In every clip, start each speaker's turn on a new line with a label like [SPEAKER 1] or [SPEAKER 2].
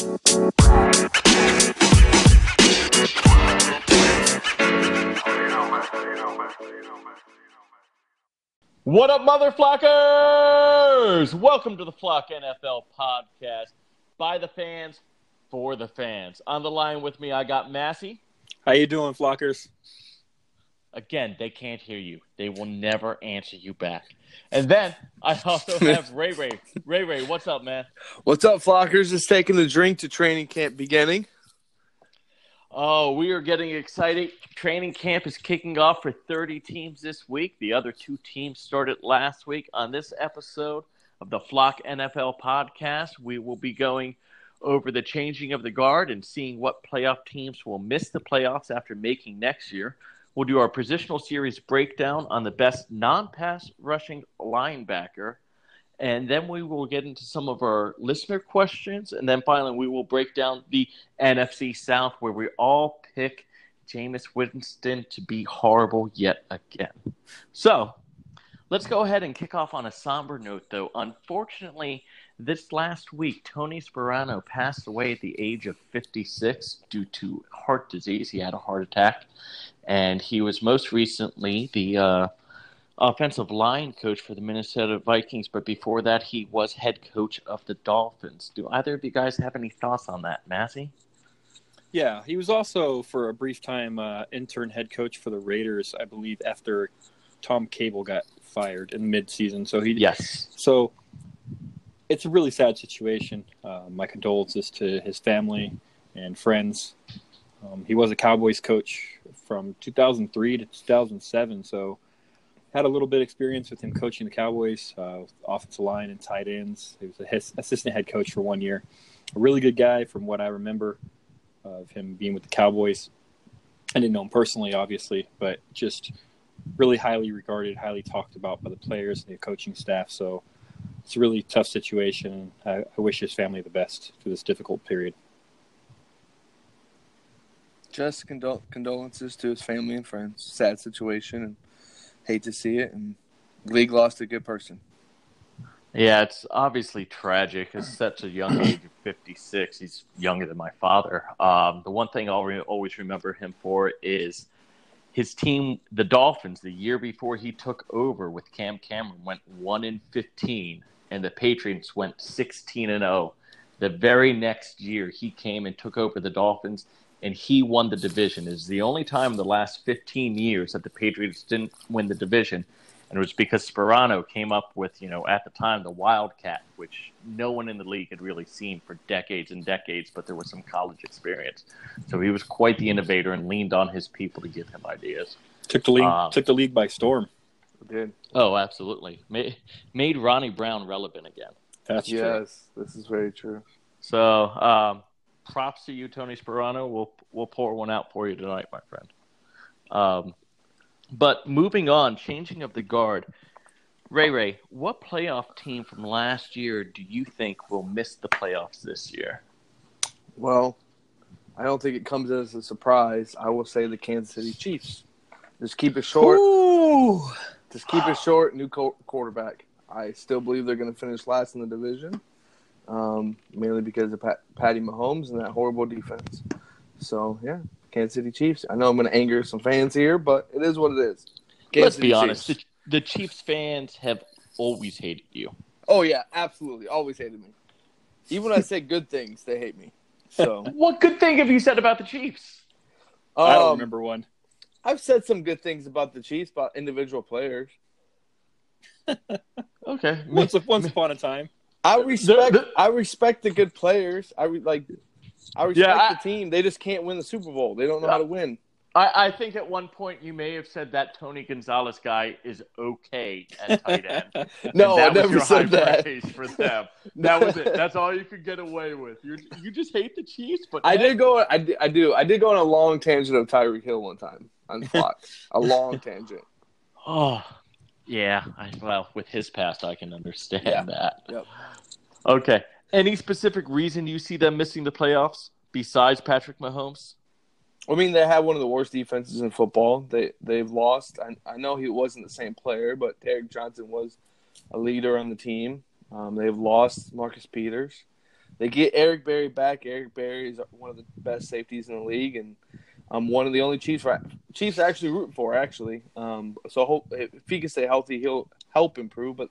[SPEAKER 1] What up, mother flockers? Welcome to the Flock NFL podcast by the fans for the fans. On the line with me, I got Massey.
[SPEAKER 2] How you doing, flockers?
[SPEAKER 1] Again, they can't hear you. They will never answer you back. And then I also have Ray Ray. Ray Ray, what's up, man?
[SPEAKER 3] What's up, Flockers? Just taking the drink to training camp beginning.
[SPEAKER 1] Oh, we are getting excited. Training camp is kicking off for 30 teams this week. The other two teams started last week. On this episode of the Flock NFL podcast, we will be going over the changing of the guard and seeing what playoff teams will miss the playoffs after making next year. We'll do our positional series breakdown on the best non pass rushing linebacker. And then we will get into some of our listener questions. And then finally, we will break down the NFC South, where we all pick Jameis Winston to be horrible yet again. So let's go ahead and kick off on a somber note, though. Unfortunately, this last week, Tony Sparano passed away at the age of 56 due to heart disease. He had a heart attack, and he was most recently the uh, offensive line coach for the Minnesota Vikings. But before that, he was head coach of the Dolphins. Do either of you guys have any thoughts on that, Massey?
[SPEAKER 2] Yeah, he was also for a brief time uh, intern head coach for the Raiders, I believe, after Tom Cable got fired in mid-season. So he
[SPEAKER 1] Yes.
[SPEAKER 2] So it's a really sad situation. Uh, my condolences to his family and friends. Um, he was a Cowboys coach from 2003 to 2007, so had a little bit of experience with him coaching the Cowboys, uh, offensive line and tight ends. He was a his, assistant head coach for one year. A really good guy, from what I remember of him being with the Cowboys. I didn't know him personally, obviously, but just really highly regarded, highly talked about by the players and the coaching staff. So it's a really tough situation. I, I wish his family the best through this difficult period.
[SPEAKER 3] Just condol- condolences to his family and friends. Sad situation, and hate to see it. And league lost a good person.
[SPEAKER 1] Yeah, it's obviously tragic. At such a young age of 56, he's younger than my father. Um, the one thing I'll re- always remember him for is his team, the Dolphins, the year before he took over with Cam Cameron, went 1 in 15, and the Patriots went 16 and 0. The very next year, he came and took over the Dolphins, and he won the division. Is the only time in the last 15 years that the Patriots didn't win the division and it was because Sparano came up with, you know, at the time the Wildcat, which no one in the league had really seen for decades and decades, but there was some college experience. So he was quite the innovator and leaned on his people to give him ideas.
[SPEAKER 2] Took the league
[SPEAKER 1] Um,
[SPEAKER 2] took the league by storm.
[SPEAKER 3] Did
[SPEAKER 1] Oh, absolutely. Made, made Ronnie Brown relevant again.
[SPEAKER 2] That's true.
[SPEAKER 3] yes, this is very true.
[SPEAKER 1] So um, props to you, Tony Sparano. We'll we'll pour one out for you tonight, my friend. Um, but moving on, changing of the guard. Ray Ray, what playoff team from last year do you think will miss the playoffs this year?
[SPEAKER 3] Well, I don't think it comes as a surprise. I will say the Kansas City Chiefs. Just keep it short.
[SPEAKER 2] Ooh.
[SPEAKER 3] Just keep it short. New co- quarterback. I still believe they're going to finish last in the division, um, mainly because of Pat- Patty Mahomes and that horrible defense. So yeah, Kansas City Chiefs. I know I'm going to anger some fans here, but it is what it is. Kansas
[SPEAKER 1] Let's
[SPEAKER 3] City
[SPEAKER 1] be honest.
[SPEAKER 3] Chiefs.
[SPEAKER 1] The, the Chiefs fans have always hated you.
[SPEAKER 3] Oh yeah, absolutely. Always hated me. Even when I say good things, they hate me. So
[SPEAKER 1] What good thing have you said about the Chiefs?
[SPEAKER 2] I don't
[SPEAKER 3] um,
[SPEAKER 2] remember one.
[SPEAKER 3] I've said some good things about the Chiefs, about individual players.
[SPEAKER 1] Okay.
[SPEAKER 2] Once, once upon a time.
[SPEAKER 3] I respect.
[SPEAKER 1] the-
[SPEAKER 3] I respect the good players. I re, like. I respect
[SPEAKER 1] Yeah, I-
[SPEAKER 3] the team. They just can't win the Super Bowl. They don't know how to win.
[SPEAKER 1] I, I think at one point you may have said that Tony Gonzalez guy is okay at tight end.
[SPEAKER 3] No, I
[SPEAKER 1] And that was
[SPEAKER 3] never
[SPEAKER 1] your
[SPEAKER 3] said
[SPEAKER 1] high
[SPEAKER 3] that.
[SPEAKER 1] praise for them. That was it. That's all you could get away with. You you just hate the Chiefs, but
[SPEAKER 3] I did go. I, I do. I did go on a long tangent of Tyreek Hill one time on Fox. a long tangent.
[SPEAKER 1] Oh, yeah. I, well, with his past, I can understand
[SPEAKER 3] Yeah.
[SPEAKER 1] that.
[SPEAKER 3] Yep.
[SPEAKER 1] Okay. Any specific reason you see them missing the playoffs besides Patrick Mahomes?
[SPEAKER 3] I mean, they have one of the worst defenses in football. They they've lost. I, I know he wasn't the same player, but Derrick Johnson was a leader on the team. Um, they've lost Marcus Peters. they get Eric Berry back. Eric Berry is one of the best safeties in the league, and I'm one of the only Chiefs Chiefs actually rooting for. Actually, um, so hope if he can stay healthy, he'll help improve. But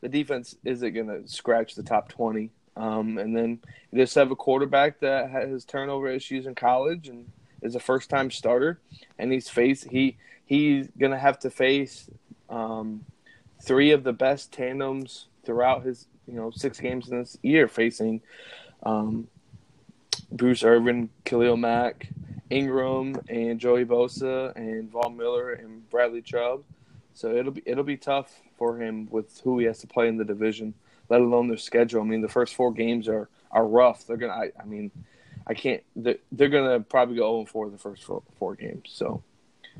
[SPEAKER 3] the defense isn't going to scratch the top twenty. Um, and then you just have a quarterback that has turnover issues in college and is a first time starter, and he's face he he's to have to face um, three of the best tandems throughout his you know six games in this year, facing um, Bruce Irvin, Khalil Mack, Ingram, and Joey Bosa, and Von Miller and Bradley Chubb. So it'll be it'll be tough for him with who he has to play in the division let alone their schedule. I mean, the first four games are are rough. They're gonna. I, I mean, I can't. They're, they're gonna probably go 0 4 the first four, four games. So,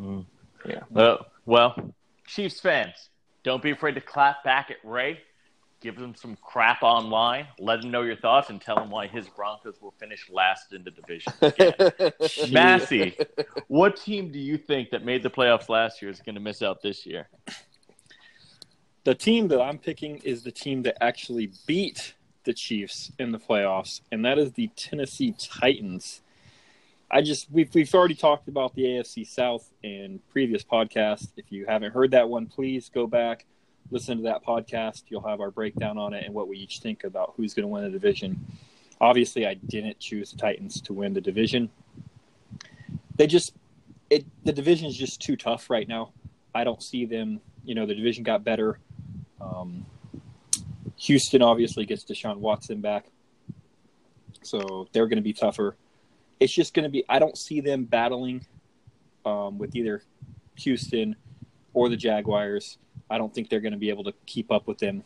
[SPEAKER 1] mm.
[SPEAKER 3] yeah.
[SPEAKER 1] Uh, well, Chiefs fans, don't be afraid to clap back at Ray. Give them some crap online. Let him know your thoughts and tell him why his Broncos will finish last in the division. Massey, what team do you think that made the playoffs last year is going to miss out this year?
[SPEAKER 2] The team that I'm picking is the team that actually beat the Chiefs in the playoffs, and that is the Tennessee Titans. I just we've we've already talked about the AFC South in previous podcasts. If you haven't heard that one, please go back, listen to that podcast. You'll have our breakdown on it and what we each think about who's going to win the division. Obviously, I didn't choose the Titans to win the division. They just it the division is just too tough right now. I don't see them. You know, the division got better um, Houston obviously gets Deshaun Watson back, so they're going to be tougher. It's just going to be. I don't see them battling um, with either Houston or the Jaguars. I don't think they're going to be able to keep up with them.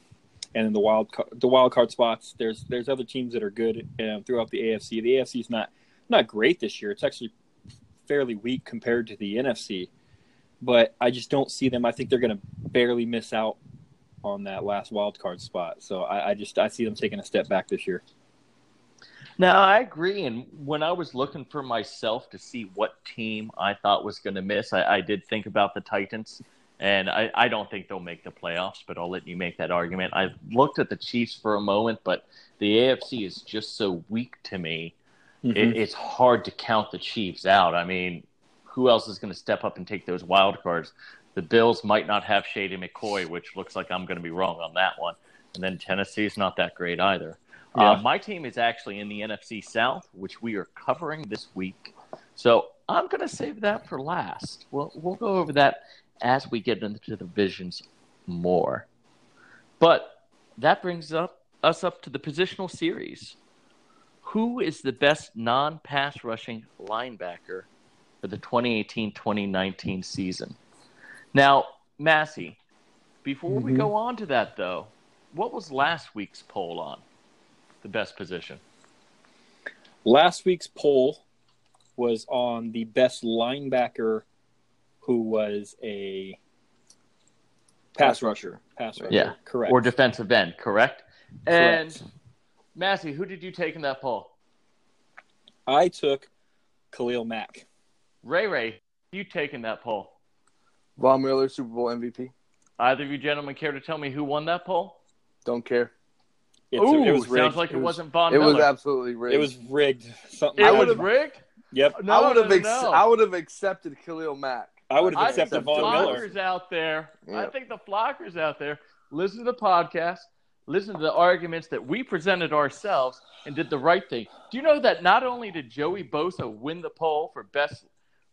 [SPEAKER 2] And the wild the wild card spots, there's there's other teams that are good um, throughout the AFC. The AFC is not not great this year. It's actually fairly weak compared to the NFC. But I just don't see them. I think they're going to barely miss out on that last wild card spot. So I, I just I see them taking a step back this year.
[SPEAKER 1] Now I agree, and when I was looking for myself to see what team I thought was going to miss, I, I, did think about the Titans, and I, I, don't think they'll make the playoffs. But I'll let you make that argument. I looked at the Chiefs for a moment, but the AFC is just so weak to me. Mm-hmm. It, it's hard to count the Chiefs out. I mean, who else is going to step up and take those wild cards? The Bills might not have Shady McCoy, which looks like I'm going to be wrong on that one. And then Tennessee's not that great either. Yeah. Uh, my team is actually in the NFC South, which we are covering this week. So I'm going to save that for last. We'll, we'll go over that as we get into the divisions more. But that brings up us up to the positional series. Who is the best non pass rushing linebacker for the 2018 2019 season? Now, Massey, before mm-hmm. we go on to that, though, what was last week's poll on the best position?
[SPEAKER 2] Last week's poll was on the best linebacker who was a pass rusher. Pass rusher.
[SPEAKER 1] Yeah. Correct. Or defensive end, correct? correct. And Massey, who did you take in that poll?
[SPEAKER 2] I took Khalil Mack.
[SPEAKER 1] Ray Ray, you taken that poll?
[SPEAKER 3] Von Miller, Super Bowl MVP.
[SPEAKER 1] Either of you gentlemen care to tell me who won that poll?
[SPEAKER 3] Don't care.
[SPEAKER 1] It's, Ooh, it was rigged. sounds like it, it was, not Von Miller.
[SPEAKER 3] It
[SPEAKER 1] Miller.
[SPEAKER 3] was absolutely rigged.
[SPEAKER 2] It was rigged.
[SPEAKER 1] Something. It was rigged.
[SPEAKER 2] Yep.
[SPEAKER 3] No, I would have. No, ex- I would have accepted Khalil Mack.
[SPEAKER 2] I would have accepted Von Miller.
[SPEAKER 1] Flockers out there. Yeah. I think the flockers out there listen to the podcast, listen to the arguments that we presented ourselves, and did the right thing. Do you know that not only did Joey Bosa win the poll for best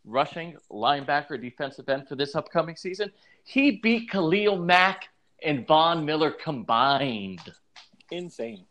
[SPEAKER 1] rushing linebacker defensive end for this upcoming season. He beat Khalil Mack and Von Miller combined.
[SPEAKER 2] Insane.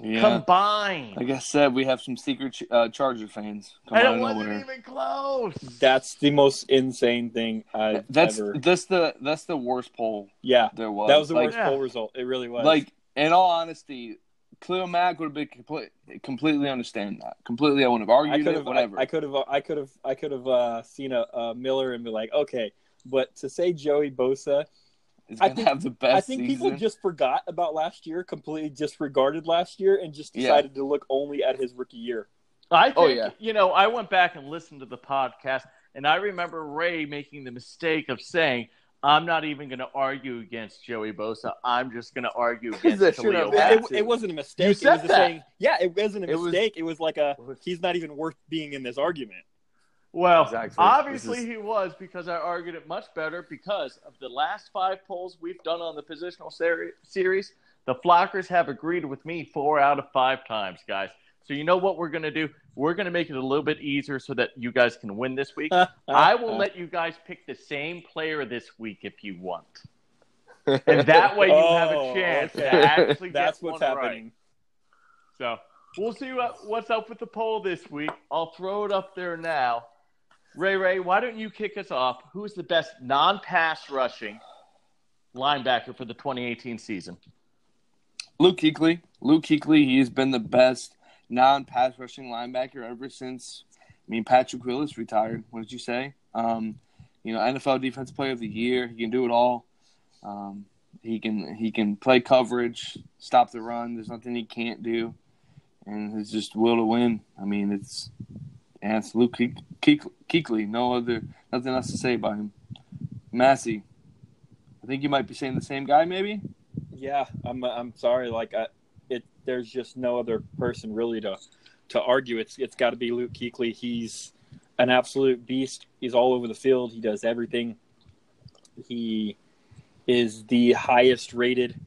[SPEAKER 1] Yeah. Combined.
[SPEAKER 3] Like I said, we have some secret uh, Charger fans.
[SPEAKER 1] and it wasn't nowhere. even close.
[SPEAKER 2] That's the most insane thing I've
[SPEAKER 3] that's,
[SPEAKER 2] ever.
[SPEAKER 3] That's the that's the worst poll.
[SPEAKER 2] Yeah,
[SPEAKER 3] there was.
[SPEAKER 2] That was the
[SPEAKER 3] like,
[SPEAKER 2] worst yeah. poll result. It really was.
[SPEAKER 3] Like in all honesty, Khalil Mack would have been complete, completely understand that. Completely, I wouldn't have argued it. Whatever.
[SPEAKER 2] I could have. I could have. I could have uh, seen a, a, Miller and be like, okay, but to say Joey Bosa
[SPEAKER 3] is going to have the best.
[SPEAKER 2] I think
[SPEAKER 3] season.
[SPEAKER 2] people just forgot about last year, completely disregarded last year, and just decided yeah. to look only at his rookie year.
[SPEAKER 1] I think, oh, yeah. you know, I went back and listened to the podcast, and I remember Ray making the mistake of saying, I'm not even going to argue against Joey Bosa. I'm just going to argue against
[SPEAKER 3] That
[SPEAKER 1] Khalil
[SPEAKER 2] It, it, it wasn't a mistake.
[SPEAKER 1] You
[SPEAKER 2] it
[SPEAKER 1] said
[SPEAKER 2] was just
[SPEAKER 1] that.
[SPEAKER 2] saying, yeah, it wasn't a
[SPEAKER 3] It was-
[SPEAKER 2] mistake. it was like a he's not even worth being in this argument.
[SPEAKER 1] Well,
[SPEAKER 3] Exactly.
[SPEAKER 1] obviously
[SPEAKER 3] is-
[SPEAKER 1] he was because I argued it much better because of the last five polls we've done on the positional seri- series. The Flockers have agreed with me four out of five times, guys. So you know what we're going to do? We're going to make it a little bit easier so that you guys can win this week. I will let you guys pick the same player this week if you want. And that way you have a
[SPEAKER 2] Oh,
[SPEAKER 1] chance to
[SPEAKER 2] okay.
[SPEAKER 1] actually get
[SPEAKER 2] That's what's
[SPEAKER 1] one right.
[SPEAKER 2] happening.
[SPEAKER 1] So we'll see what, what's up with the poll this week. I'll throw it up there now. Ray Ray, why don't you kick us off? Who's the best non pass rushing linebacker for the 2018 season?
[SPEAKER 3] Luke Kuechly. Luke Kuechly, he's been the best non-pass rushing linebacker ever since. I mean, Patrick Willis retired. What did you say? Um, you know, NFL Defensive Player of the Year. He can do it all. Um, he can he can play coverage, stop the run. There's nothing he can't do, and it's just will to win. I mean, it's and it's Luke Kuech- Kuechly. No other nothing else to say about him. Massey. I think you might be saying the same guy, maybe.
[SPEAKER 2] Yeah, I'm. I'm sorry. Like, I. There's just no other person really to to argue. It's it's got to be Luke Kuechly. He's an absolute beast. He's all over the field. He does everything. He is the highest rated.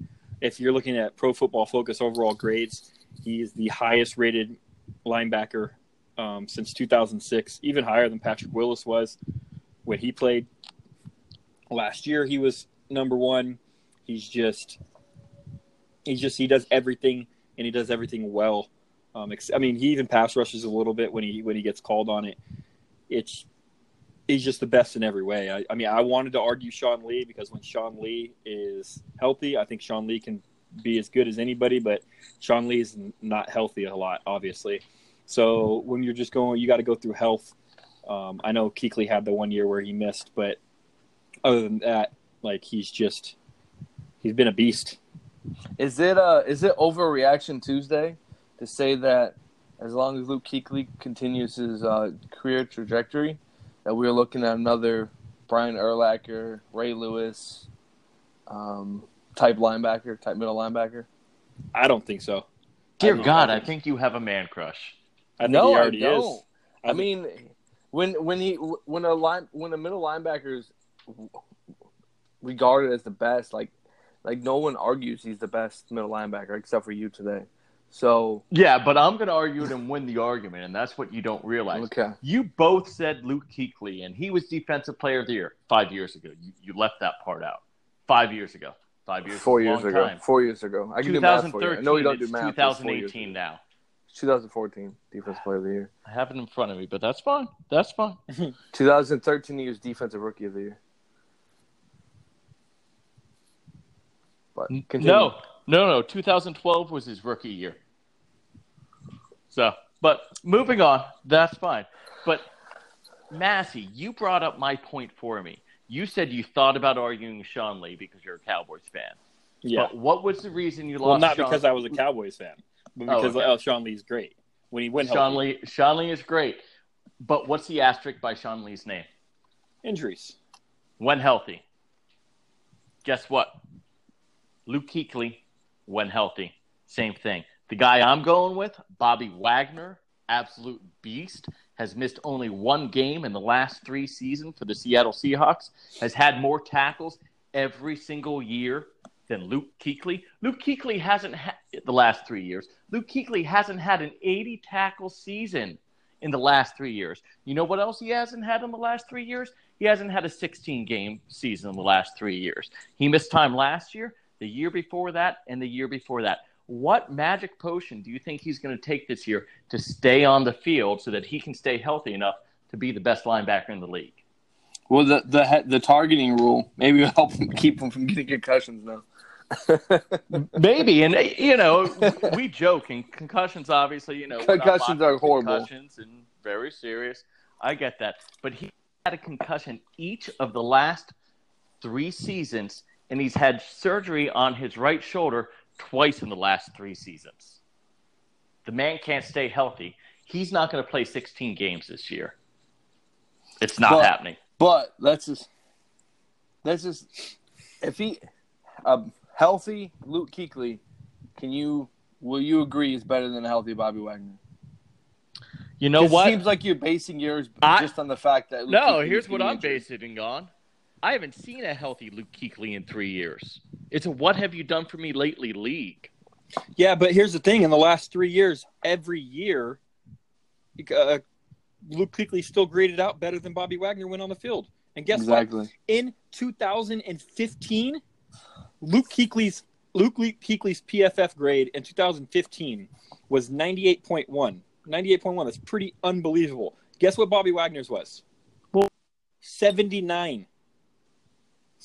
[SPEAKER 2] If you're looking at Pro Football Focus overall grades, he is the highest rated linebacker um, since 2006, even higher than Patrick Willis was when he played last year. He was number one. He's just, he's just, he does everything and he does everything well. Um, I mean, he even pass rushes a little bit when he when he gets called on it. It's he's just the best in every way. I, I mean, I wanted to argue Sean Lee because when Sean Lee is healthy, I think Sean Lee can be as good as anybody. But Sean Lee is not healthy a lot, obviously. So when you're just going, you got to go through health. Um, I know Kuechly had the one year where he missed, but other than that, like he's just he's been a beast.
[SPEAKER 3] Is it uh is it overreaction Tuesday to say that as long as Luke Kuechly continues his uh, career trajectory, that we're looking at another Brian Urlacher, Ray Lewis, um, type linebacker, type middle linebacker?
[SPEAKER 2] I don't think so.
[SPEAKER 1] Dear
[SPEAKER 2] I-
[SPEAKER 1] God,
[SPEAKER 2] I
[SPEAKER 1] I
[SPEAKER 2] think-
[SPEAKER 1] think you have a man crush.
[SPEAKER 2] I think
[SPEAKER 3] no,
[SPEAKER 2] he already
[SPEAKER 3] I don't. I mean, when when he when a line when a middle linebacker is regarded as the best, like like no one argues he's the best middle linebacker except for you today. So
[SPEAKER 1] Yeah, but I'm going to argue it and win the argument, and that's what you don't realize.
[SPEAKER 3] okay,
[SPEAKER 1] You both said Luke Kuechly, and he was Defensive Player of the Year five years ago. You, you left that part out. Five years ago. Five years.
[SPEAKER 3] four years ago.
[SPEAKER 1] time.
[SPEAKER 3] Four years ago. I can do math for you. I
[SPEAKER 1] 2013.
[SPEAKER 3] know you don't do math. but it's four years
[SPEAKER 1] 2018 now.
[SPEAKER 3] 2014 defensive player of the year.
[SPEAKER 1] I have it in front of me, but that's fine. That's fine.
[SPEAKER 3] 2013 he was defensive rookie of the year. But continue.
[SPEAKER 1] No, no, no. 2012 was his rookie year. So, but moving on, that's fine. But Massey, you brought up my point for me. You said you thought about arguing Sean Lee because you're a Cowboys fan.
[SPEAKER 2] yeah.
[SPEAKER 1] But what was the reason you lost?
[SPEAKER 2] Well, not
[SPEAKER 1] Sean-
[SPEAKER 2] because I was a Cowboys fan, but
[SPEAKER 1] Oh,
[SPEAKER 2] because
[SPEAKER 1] okay.
[SPEAKER 2] oh, Sean Lee's great when he went
[SPEAKER 1] Sean
[SPEAKER 2] healthy.
[SPEAKER 1] Lee. Sean Lee is great, but what's the asterisk by Sean Lee's name?
[SPEAKER 2] Injuries.
[SPEAKER 1] When healthy. Guess what? Luke Kuechly, when healthy, same thing. The guy I'm going with, Bobby Wagner, absolute beast, has missed only one game in the last three seasons for the Seattle Seahawks, has had more tackles every single year than Luke Kuechly. Luke Kuechly hasn't had the last three years. Luke Kuechly hasn't had an 80 tackle season in the last three years. You know what else he hasn't had in the last three years? He hasn't had a 16 game season in the last three years. He missed time last year, the year before that, and the year before that. What magic potion do you think he's going to take this year to stay on the field so that he can stay healthy enough to be the best linebacker in the league?
[SPEAKER 3] Well, the the the targeting rule maybe will help him keep him from getting concussions now.
[SPEAKER 1] Maybe, and uh, you know, we joke, and concussions obviously, you know,
[SPEAKER 3] Concussions are horrible.
[SPEAKER 1] Concussions and very serious. I get that, but he had a concussion each of the last three seasons, and he's had surgery on his right shoulder twice in the last three seasons. The man can't stay healthy. He's not going to play 16 games this year. It's not
[SPEAKER 3] But-
[SPEAKER 1] happening.
[SPEAKER 3] But let's just let's just if he a healthy Luke Kuechly, can you will you agree is better than a healthy Bobby Wagner?
[SPEAKER 1] You know what?
[SPEAKER 3] It seems like you're basing yours
[SPEAKER 1] I-
[SPEAKER 3] just on the fact that Luke
[SPEAKER 1] no,
[SPEAKER 3] Kuechly
[SPEAKER 1] here's what I'm
[SPEAKER 3] injured.
[SPEAKER 1] basing it on. I haven't seen a healthy Luke Kuechly in three years. It's a what have you done for me lately league.
[SPEAKER 2] Yeah, but here's the thing: in the last three years, every year, uh, Luke Kuechly still graded out better than Bobby Wagner went on the field. And guess what? In 2015, Luke Kuechly's Luke Kuechly's PFF grade in 2015 was 98.1. 98.1. That's pretty unbelievable. Guess what Bobby Wagner's was?
[SPEAKER 1] Well-
[SPEAKER 2] 79.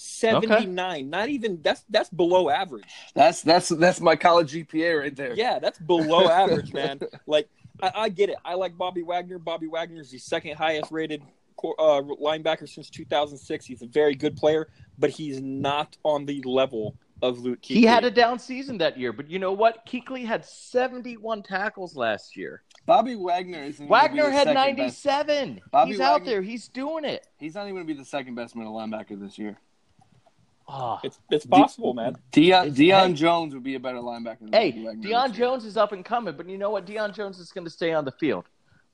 [SPEAKER 2] 79. Not even that's that's below average.
[SPEAKER 3] That's that's that's my college GPA right there.
[SPEAKER 2] Yeah, that's below average, man. Like I, I get it. I like Bobby Wagner. Bobby Wagner is the second highest rated co- uh, linebacker since 2006. He's a very good player, but he's not on the level of Luke Kuechly.
[SPEAKER 1] He had a down season that year, but you know what? Kuechly had 71 tackles last year.
[SPEAKER 3] Bobby Wagner isn't.
[SPEAKER 1] Wagner had
[SPEAKER 3] second best-
[SPEAKER 1] 97.
[SPEAKER 3] Bobby
[SPEAKER 1] He's out there. He's doing it.
[SPEAKER 3] He's not even going to be the second best middle linebacker this year.
[SPEAKER 1] Oh.
[SPEAKER 2] It's it's possible, man.
[SPEAKER 3] Deion,
[SPEAKER 1] It's-
[SPEAKER 3] Deion
[SPEAKER 1] hey.
[SPEAKER 3] Jones would be a better linebacker than
[SPEAKER 1] Hey,
[SPEAKER 3] Bobby
[SPEAKER 1] Deion. Jones is up and coming, but you know what? Deion Jones is going to stay on the field.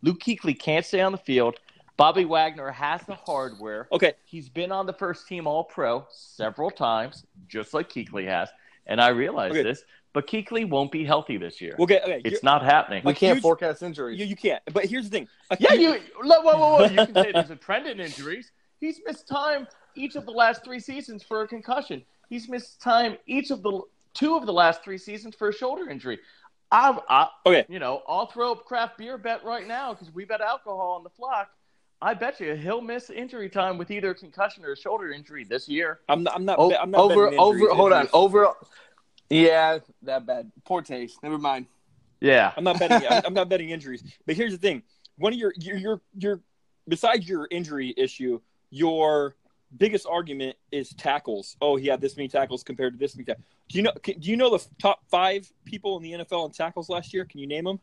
[SPEAKER 1] Luke Kuechly can't stay on the field. Bobby Wagner has the hardware.
[SPEAKER 2] Okay,
[SPEAKER 1] He's been on the first team All Pro several times, just like Kuechly has, and I realize
[SPEAKER 2] Okay.
[SPEAKER 1] this. But Kuechly won't be healthy this year.
[SPEAKER 2] okay, okay.
[SPEAKER 1] it's
[SPEAKER 2] you-
[SPEAKER 1] not happening.
[SPEAKER 3] We can't
[SPEAKER 2] huge-
[SPEAKER 3] forecast injuries.
[SPEAKER 2] you, you can't. But here's the thing. A
[SPEAKER 1] Yeah,
[SPEAKER 2] huge-
[SPEAKER 1] you. Whoa, whoa, whoa! You can say there's a trend in injuries. He's missed time each of the last three seasons for a concussion. He's missed time each of the two of the last three seasons for a shoulder injury. I, I
[SPEAKER 2] Okay.
[SPEAKER 1] you know, I'll throw up craft beer bet right now because we bet alcohol on the flock. I bet you he'll miss injury time with either a concussion or a shoulder injury this year.
[SPEAKER 2] I'm not. I'm not.
[SPEAKER 3] O-
[SPEAKER 2] bet- I'm not
[SPEAKER 3] over, over. Hold on. Over. Yeah, that bad. Poor taste. Never mind.
[SPEAKER 1] Yeah,
[SPEAKER 2] I'm not betting. I'm, I'm not betting injuries. But here's the thing: one of your your your, your besides your injury issue, your biggest argument is tackles. Oh, he had this many tackles compared to this many. Ta- do you know? can- Do you know the top five people in the NFL in tackles last year? Can you name them?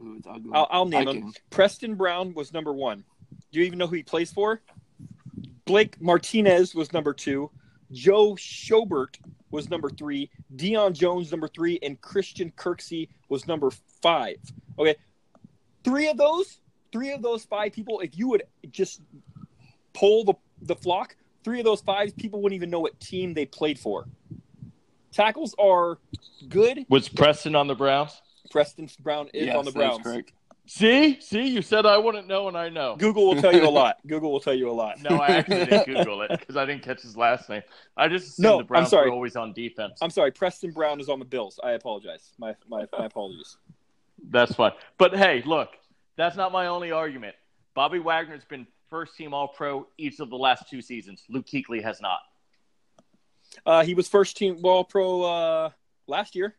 [SPEAKER 3] Ooh.
[SPEAKER 2] I'll, I'll name
[SPEAKER 3] I
[SPEAKER 2] them.
[SPEAKER 3] can.
[SPEAKER 2] Preston Brown was number one. Do you even know who he plays for? Blake Martinez was number two. Joe Schobert was number three. Deion Jones number three, and Christian Kirksey was number five. Okay, three of those, three of those five people. If you would just pull the the flock, three of those five people wouldn't even know what team they played for. Tackles are good.
[SPEAKER 1] was Preston on the Browns?
[SPEAKER 2] Preston Brown is
[SPEAKER 3] Yes,
[SPEAKER 2] on the Browns.
[SPEAKER 3] correct.
[SPEAKER 1] See, see, you said I wouldn't know, and I know.
[SPEAKER 2] Google will tell you a lot. Google will tell you a lot.
[SPEAKER 1] No, I actually didn't Google it because I didn't catch his last name. I just assumed
[SPEAKER 2] No,
[SPEAKER 1] the
[SPEAKER 2] I'm
[SPEAKER 1] Browns
[SPEAKER 2] sorry.
[SPEAKER 1] were always on defense.
[SPEAKER 2] I'm sorry, Preston Brown is on the Bills. I apologize. My my, my apologies.
[SPEAKER 1] That's fine. But hey, look, that's not my only argument. Bobby Wagner's been first team All Pro each of the last two seasons. Luke Kuechly has not.
[SPEAKER 2] Uh, he was first team All Pro uh, last year.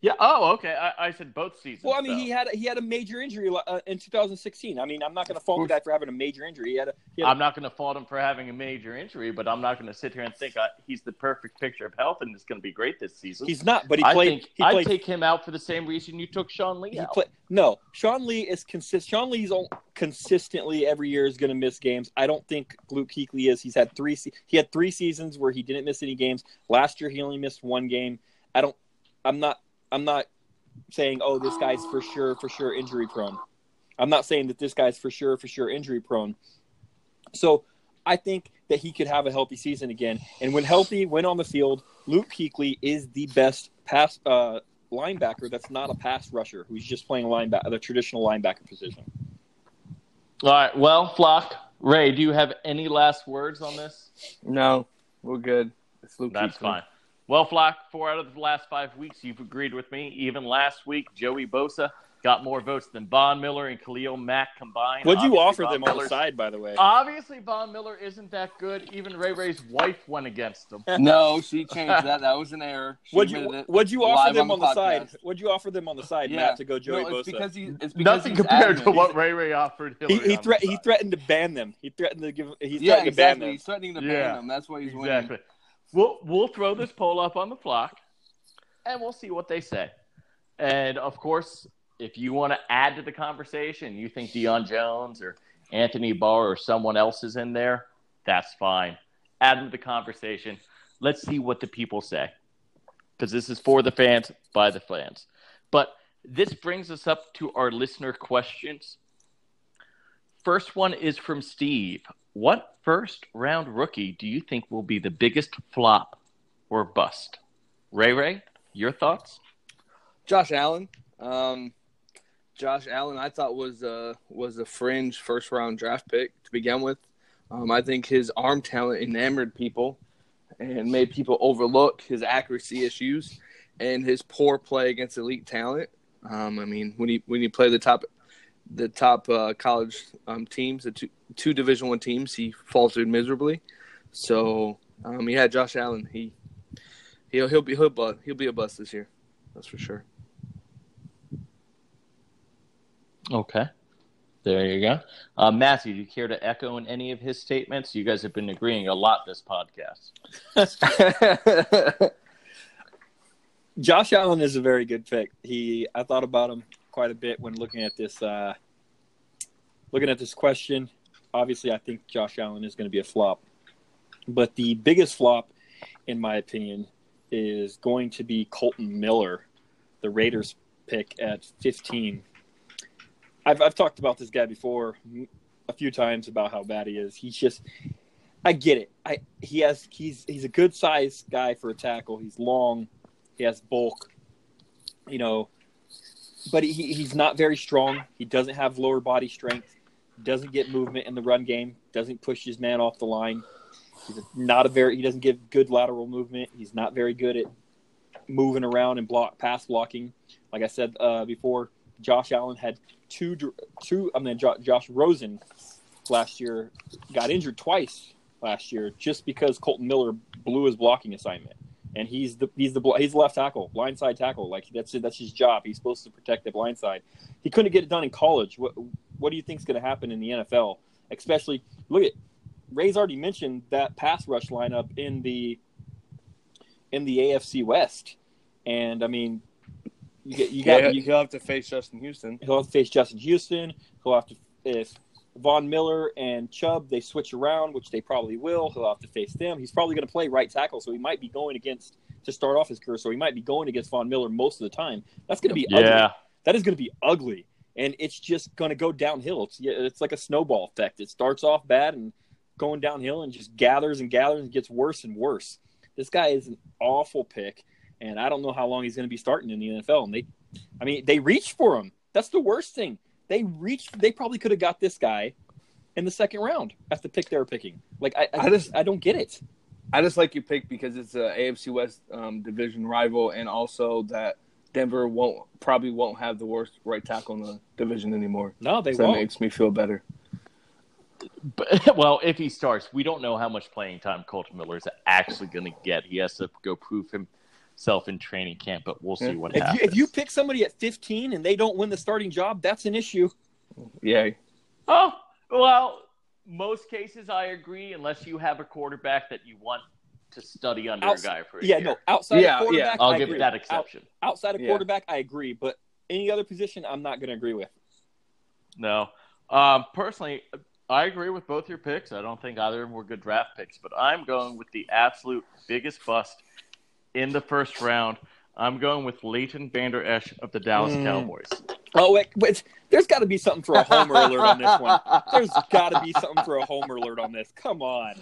[SPEAKER 1] Yeah. Oh, okay. I, I said both seasons.
[SPEAKER 2] Well, I mean,
[SPEAKER 1] though.
[SPEAKER 2] he had he had a major injury uh, in 2016. I mean, I'm not going to fault the guy for having a major injury. He had a, he had a
[SPEAKER 1] I'm not going to fault him for having a major injury, but I'm not going to sit here and think I, he's the perfect picture of health and is going to be great this season.
[SPEAKER 2] he's not, but he
[SPEAKER 1] I
[SPEAKER 2] played.
[SPEAKER 1] think
[SPEAKER 2] he
[SPEAKER 1] I'd take him out for the same reason you took Sean Lee
[SPEAKER 2] he
[SPEAKER 1] out.
[SPEAKER 2] play, no, Sean Lee is consistent. Sean Lee's all, consistently every year is going to miss games. I don't think Luke Kuechly is. He's had three. He had three seasons where he didn't miss any games. Last year he only missed one game. I don't. I'm not. I'm not saying oh this guy's for sure for sure injury prone. I'm not saying that this guy's for sure for sure injury prone. So I think that he could have a healthy season again. And when healthy, when on the field, Luke Kuechly is the best pass uh, linebacker that's not a pass rusher who's just playing linebacker, the traditional linebacker position.
[SPEAKER 1] All right. Well, Flock, Ray, do you have any last words on this?
[SPEAKER 3] No, we're good. It's Luke
[SPEAKER 1] That's
[SPEAKER 3] Kuechly.
[SPEAKER 1] fine. Well, Flock, four out of the last five weeks, you've agreed with me. Even last week, Joey Bosa got more votes than Von Miller and Khalil Mack combined.
[SPEAKER 2] What'd you
[SPEAKER 1] Obviously,
[SPEAKER 2] offer
[SPEAKER 1] Von
[SPEAKER 2] them on the side, by the way?
[SPEAKER 1] Obviously, Von Miller isn't that good. Even Ray Ray's wife went against him.
[SPEAKER 3] No, she changed that. That was an error. She
[SPEAKER 2] What'd you. What'd you offer them
[SPEAKER 3] on
[SPEAKER 2] on
[SPEAKER 3] the
[SPEAKER 2] the side? What'd you offer them on the side,
[SPEAKER 3] Yeah.
[SPEAKER 2] Matt, to go Joey
[SPEAKER 3] no, it's
[SPEAKER 2] Bosa?
[SPEAKER 3] because he. It's because
[SPEAKER 1] Nothing
[SPEAKER 3] he's
[SPEAKER 1] compared to what Ray Ray offered
[SPEAKER 2] he
[SPEAKER 1] Hillary.
[SPEAKER 2] he,
[SPEAKER 1] on
[SPEAKER 2] threat he threatened to ban them. He threatened to give. He's
[SPEAKER 3] Yeah,
[SPEAKER 2] threatened to ban
[SPEAKER 3] exactly.
[SPEAKER 2] them.
[SPEAKER 3] He's threatening to
[SPEAKER 1] Yeah.
[SPEAKER 3] ban them. That's why he's winning.
[SPEAKER 1] Exactly. We'll we'll throw this poll up on the flock, and we'll see what they say. And of course, if you want to add to the conversation, you think Deion Jones or Anthony Barr or someone else is in there, that's fine. add to the conversation. Let's see what the people say. Because this is for the fans, by the fans. But this brings us up to our listener questions. First one is from Steve. What first round rookie do you think will be the biggest flop or bust? Ray Ray, your thoughts?
[SPEAKER 3] Josh Allen. Um, Josh Allen, I thought was a was a fringe first round draft pick to begin with. Um, I think his arm talent enamored people and made people overlook his accuracy issues and his poor play against elite talent. Um, I mean, when he when he played the top the top uh, college um, teams, the two, two Division One teams, he faltered miserably. So um, yeah, Josh Allen, he he'll he'll be he'll, he'll be a bust this year, that's for sure.
[SPEAKER 1] Okay. There you go. Uh, Matthew, do you care to echo in any of his statements? You guys have been agreeing a lot this podcast.
[SPEAKER 2] Josh Allen is a very good pick. He, I thought about him quite a bit when looking at this, uh, looking at this question. Obviously, I think Josh Allen is going to be a flop, but the biggest flop, in my opinion, is going to be Kolton Miller, the Raiders pick at 15. I've I've talked about this guy before a few times about how bad he is. He's just I get it. I he has he's he's a good sized guy for a tackle. He's long, he has bulk, you know, but he, he's not very strong. He doesn't have lower body strength. Doesn't get movement in the run game. Doesn't push his man off the line. He's not a very he doesn't give good lateral movement. He's not very good at moving around and block pass blocking. Like I said uh, before, Josh Allen had two two. I mean, Josh Rosen last year got injured twice last year just because Kolton Miller blew his blocking assignment. And he's the he's the he's the left tackle, blindside tackle. Like that's that's his job. He's supposed to protect the blind side. He couldn't get it done in college. What what do you think is going to happen in the NFL? Especially look at Ray's already mentioned that pass rush lineup in the in the AFC West, and I mean
[SPEAKER 3] you get you got yeah, you, he'll have to face Justin Houston.
[SPEAKER 2] He'll have to face Justin Houston. He'll have to if Von Miller and Chubb they switch around, which they probably will. He'll have to face them. He's probably going to play right tackle, so he might be going against to start off his career. So he might be going against Von Miller most of the time. That's going to be yeah. Ugly. That is going to be ugly, and it's just going to go downhill. It's it's like a snowball effect. It starts off bad and going downhill and just gathers and gathers and gets worse and worse. This guy is an awful pick and I don't know how long he's going to be starting in the NFL. And they, I mean, they reached for him. That's the worst thing. They reached. They probably could have got this guy in the second round at the pick they were picking. Like I, I, I just, I don't get it.
[SPEAKER 3] I just like you pick because it's a AFC West um, division rival, and also that Denver won't probably won't have the worst right tackle in the division anymore.
[SPEAKER 2] No, they
[SPEAKER 3] so
[SPEAKER 2] won't.
[SPEAKER 3] That makes me feel better.
[SPEAKER 1] But, well, if he starts, we don't know how much playing time Kolton Miller is actually going to get. He has to go prove him himself in training camp, but we'll see what
[SPEAKER 2] if
[SPEAKER 1] happens.
[SPEAKER 2] You, if you pick somebody at 15 and they don't win the starting job, that's an issue.
[SPEAKER 3] Yeah.
[SPEAKER 1] Oh, well, most cases I agree, unless you have a quarterback that you want to study under Outs- a guy for a
[SPEAKER 2] yeah,
[SPEAKER 1] year.
[SPEAKER 2] no, outside
[SPEAKER 1] yeah,
[SPEAKER 2] of quarterback,
[SPEAKER 1] yeah. I'll
[SPEAKER 2] I
[SPEAKER 1] give
[SPEAKER 2] agree.
[SPEAKER 1] that exception.
[SPEAKER 2] Out, outside of yeah. quarterback, I agree, but any other position, I'm not going to agree with.
[SPEAKER 1] No, um, personally, I agree with both your picks. I don't think either of them were good draft picks, but I'm going with the absolute biggest bust in the first round. I'm going with Leighton Vander Esch of the Dallas mm. Cowboys.
[SPEAKER 2] Oh, wait, wait. there's got to be something for a homer alert on this one. There's got to be something for a homer alert on this. Come on.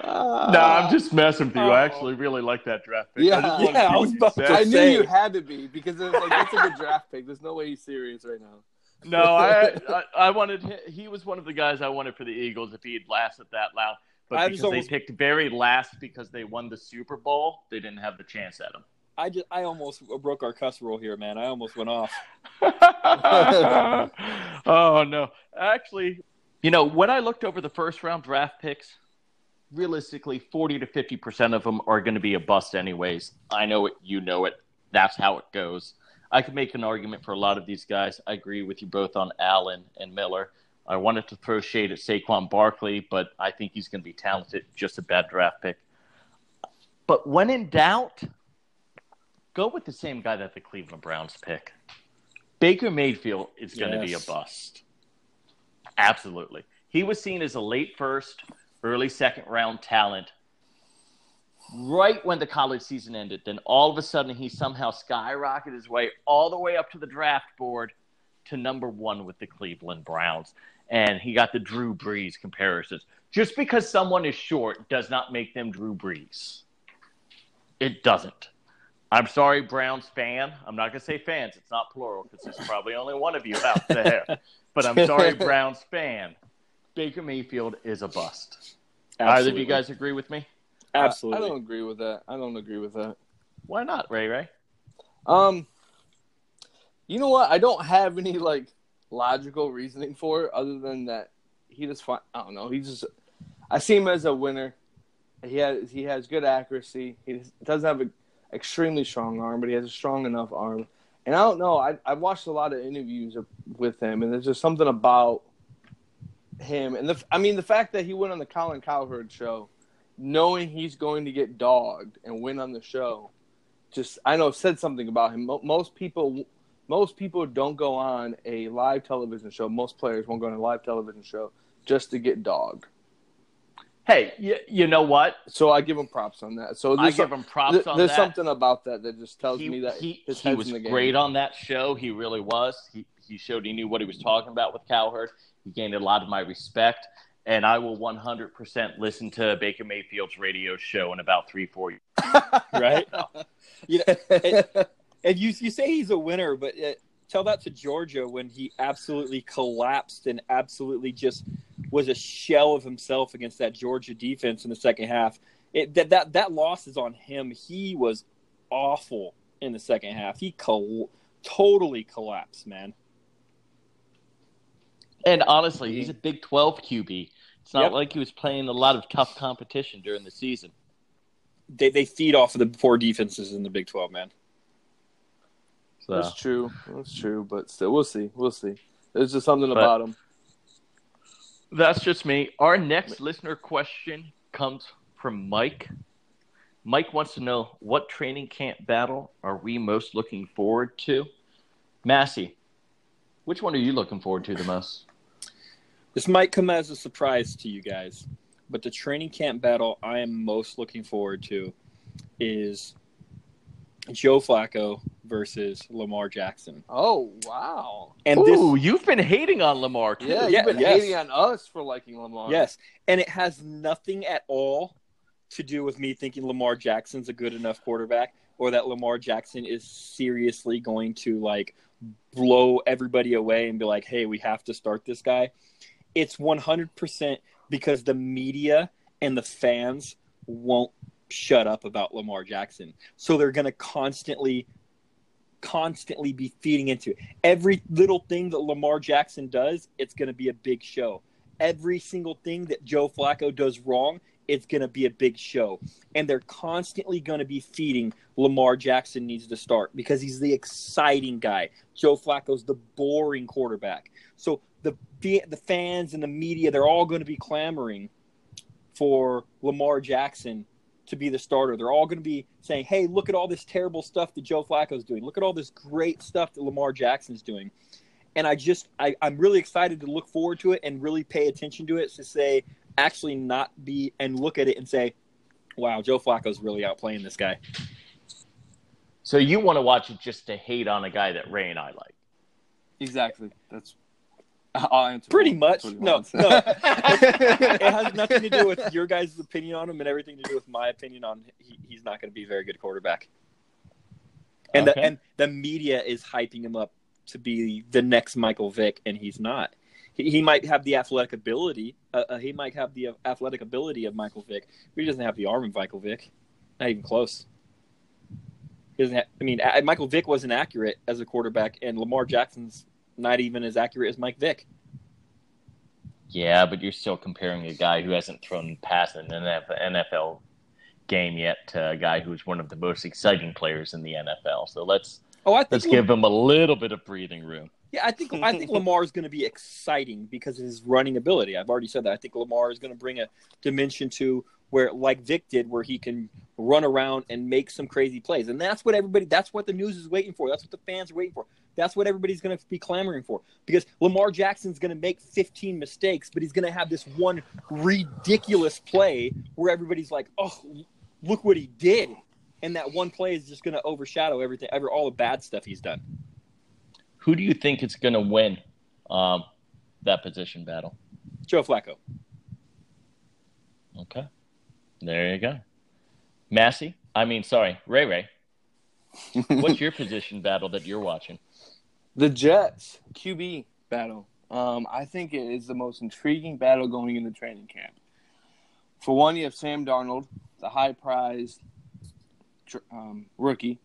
[SPEAKER 1] Uh, no, I'm just messing with you. I actually really like that draft pick.
[SPEAKER 3] Yeah,
[SPEAKER 1] I,
[SPEAKER 3] yeah, I was about to I knew you had to be because it was like that's a good draft pick. There's no way he's serious right now.
[SPEAKER 1] No, I, I, I wanted. He was one of the guys I wanted for the Eagles if he had lasted that long. But I because almost, they picked very last because they won the Super Bowl, they didn't have the chance at him.
[SPEAKER 2] I just I almost broke our cuss rule here, man. I almost went off.
[SPEAKER 1] oh no. Actually, you know, when I looked over the first round draft picks, realistically 40 to 50% of them are going to be a bust anyways. I know it, you know it. That's how it goes. I could make an argument for a lot of these guys. I agree with you both on Allen and Miller. I wanted to throw shade at Saquon Barkley, but I think he's going to be talented. Just a bad draft pick. But when in doubt, go with the same guy that the Cleveland Browns pick. Baker Mayfield is going yes. to be a bust. Absolutely. He was seen as a late first, early second round talent right when the college season ended, then all of a sudden he somehow skyrocketed his way all the way up to the draft board to number one with the Cleveland Browns. And he got the Drew Brees comparisons. Just because someone is short does not make them Drew Brees. It doesn't. I'm sorry, Browns fan. I'm not going to say fans. It's not plural because there's probably only one of you out there. but I'm sorry, Browns fan. Baker Mayfield is a bust. Absolutely. Either of you guys agree with me?
[SPEAKER 2] Absolutely.
[SPEAKER 3] I, I don't agree with that. I don't agree with that.
[SPEAKER 1] Why not, Ray Ray?
[SPEAKER 3] Um, you know what? I don't have any like logical reasoning for other than that he just. I don't know. He just I see him as a winner. He has he has good accuracy. He doesn't have an extremely strong arm, but he has a strong enough arm. And I don't know. I I've watched a lot of interviews with him, and there's just something about him. And the I mean the fact that he went on the Colin Cowherd show, knowing he's going to get dogged and win on the show, just I know said something about him. Most people most people don't go on a live television show. Most players won't go on a live television show just to get dogged.
[SPEAKER 1] Hey, you, you know what?
[SPEAKER 3] So I give him props on that. So
[SPEAKER 1] I give him props th-
[SPEAKER 3] on
[SPEAKER 1] there's
[SPEAKER 3] that. There's something about that that just tells
[SPEAKER 1] he,
[SPEAKER 3] me that
[SPEAKER 1] he, he was great on that show. He really was. He he showed he knew what he was talking about with Cowherd. He gained a lot of my respect, and I will 100% listen to Baker Mayfield's radio show in about three four years.
[SPEAKER 2] right? you know, and, and, you you say he's a winner, but uh, tell that to Georgia when he absolutely collapsed and absolutely just was a shell of himself against that Georgia defense in the second half. It, that that that loss is on him. He was awful in the second half. He col- totally collapsed, man.
[SPEAKER 1] And honestly, he's a Big 12 QB. It's not yep. like he was playing a lot of tough competition during the season.
[SPEAKER 2] They they feed off of the poor defenses in the Big 12, man.
[SPEAKER 3] So. That's true. That's true. But still, we'll see. We'll see. There's just something but about him.
[SPEAKER 1] That's just me. Our next listener question comes from Mike. Mike wants to know what training camp battle are we most looking forward to? Massey, which one are you looking forward to the most?
[SPEAKER 2] This might come as a surprise to you guys, but the training camp battle I am most looking forward to is Joe Flacco versus Lamar Jackson.
[SPEAKER 3] Oh wow!
[SPEAKER 1] And Ooh, this, you've been hating on Lamar. Too.
[SPEAKER 3] Yeah, you've been yes. hating on us for liking Lamar.
[SPEAKER 2] Yes, and it has nothing at all to do with me thinking Lamar Jackson's a good enough quarterback, or that Lamar Jackson is seriously going to like blow everybody away and be like, "Hey, we have to start this guy." It's one hundred percent because the media and the fans won't shut up about Lamar Jackson. So they're going to constantly constantly be feeding into it. Every little thing that Lamar Jackson does, it's going to be a big show. Every single thing that Joe Flacco does wrong, it's going to be a big show. And they're constantly going to be feeding Lamar Jackson needs to start because he's the exciting guy. Joe Flacco's the boring quarterback. So the the fans and the media, they're all going to be clamoring for Lamar Jackson to be the starter. They're all going to be saying, "Hey, look at all this terrible stuff that Joe Flacco's doing. Look at all this great stuff that Lamar Jackson's doing." And I just, I, I'm really excited to look forward to it and really pay attention to it to say, actually, not be and look at it and say, "Wow, Joe Flacco's really outplaying this guy."
[SPEAKER 1] So you want to watch it just to hate on a guy that Ray and I like?
[SPEAKER 3] Exactly. That's I'll answer.
[SPEAKER 2] Pretty much. No, no. it has nothing to do with your guys' opinion on him and everything to do with my opinion on he, he's not going to be a very good quarterback. And okay. the and the media is hyping him up to be the next Michael Vick, and he's not. He, he might have the athletic ability. Uh, uh, he might have the athletic ability of Michael Vick, but he doesn't have the arm of Michael Vick. Not even close. He doesn't. Have, I mean, Michael Vick wasn't accurate as a quarterback, and Lamar Jackson's not even as accurate as Mike Vick.
[SPEAKER 1] Yeah, but you're still comparing a guy who hasn't thrown past an NFL game yet to a guy who's one of the most exciting players in the NFL. So let's oh, I let's give him a little bit of breathing room.
[SPEAKER 2] Yeah, I think I think Lamar is going to be exciting because of his running ability. I've already said that. I think Lamar is going to bring a dimension to where, like Vick did, where he can run around and make some crazy plays, and that's what everybody. That's what the news is waiting for. That's what the fans are waiting for. That's what everybody's going to be clamoring for because Lamar Jackson's going to make 15 mistakes, but he's going to have this one ridiculous play where everybody's like, "Oh, look what he did, and that one play is just going to overshadow everything, ever all the bad stuff he's done.
[SPEAKER 1] Who do you think is going to win um, that position battle?
[SPEAKER 2] Joe Flacco.
[SPEAKER 1] Okay, there you go. Massey, I mean, sorry, Ray Ray. What's your position battle that you're watching?
[SPEAKER 3] The Jets QB battle. Um, I think it is the most intriguing battle going into training camp. For one, you have Sam Darnold, the high prized um, rookie,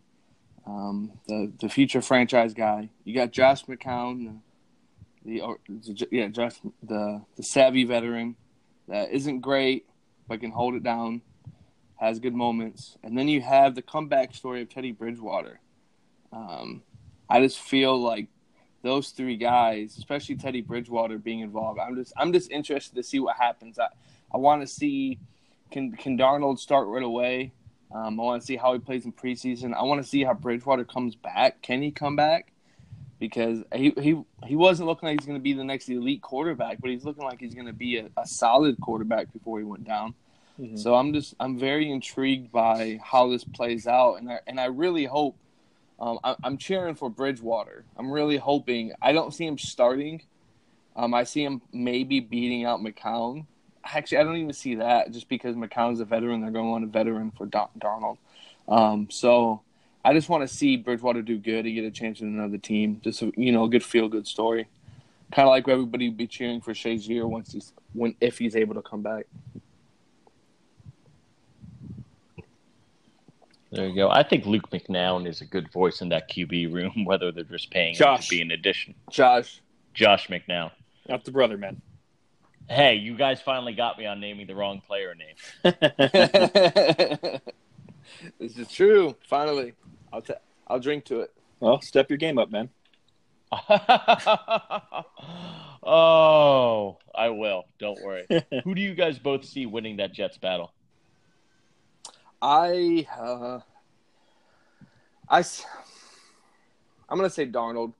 [SPEAKER 3] um, the the future franchise guy. You got Josh McCown, the, the yeah Josh the the savvy veteran that isn't great but can hold it down, has good moments, and then you have the comeback story of Teddy Bridgewater. Um, I just feel like those three guys, especially Teddy Bridgewater being involved, I'm just I'm just interested to see what happens. I, I want to see can can Darnold start right away. Um, I want to see how he plays in preseason. I want to see how Bridgewater comes back. Can he come back? Because he he, he wasn't looking like he's going to be the next elite quarterback, but he's looking like he's going to be a, a solid quarterback before he went down. Mm-hmm. So I'm just I'm very intrigued by how this plays out, and I and I really hope um, I, am cheering for Bridgewater. I'm really hoping. I don't see him starting. Um, I see him maybe beating out McCown. Actually, I don't even see that just because McCown's a veteran. They're going want a veteran for Don- Darnold. Um, so I just want to see Bridgewater do good and get a chance in another team. Just you know, a good feel good story. Kind of like everybody would be cheering for Shazier once he's when if he's able to come back.
[SPEAKER 1] There you go. I think Luke McCown is a good voice in that QB room, whether they're just paying
[SPEAKER 2] Josh.
[SPEAKER 1] him to be an addition.
[SPEAKER 3] Josh.
[SPEAKER 1] Josh McCown.
[SPEAKER 2] Not the brother, man.
[SPEAKER 1] Hey, you guys finally got me on naming the wrong player name.
[SPEAKER 3] this is true. Finally, I'll t- I'll drink to it.
[SPEAKER 2] Well, step your game up, man.
[SPEAKER 1] oh, I will. Don't worry. Who do you guys both see winning that Jets battle?
[SPEAKER 3] I, uh, I, I'm gonna say Darnold,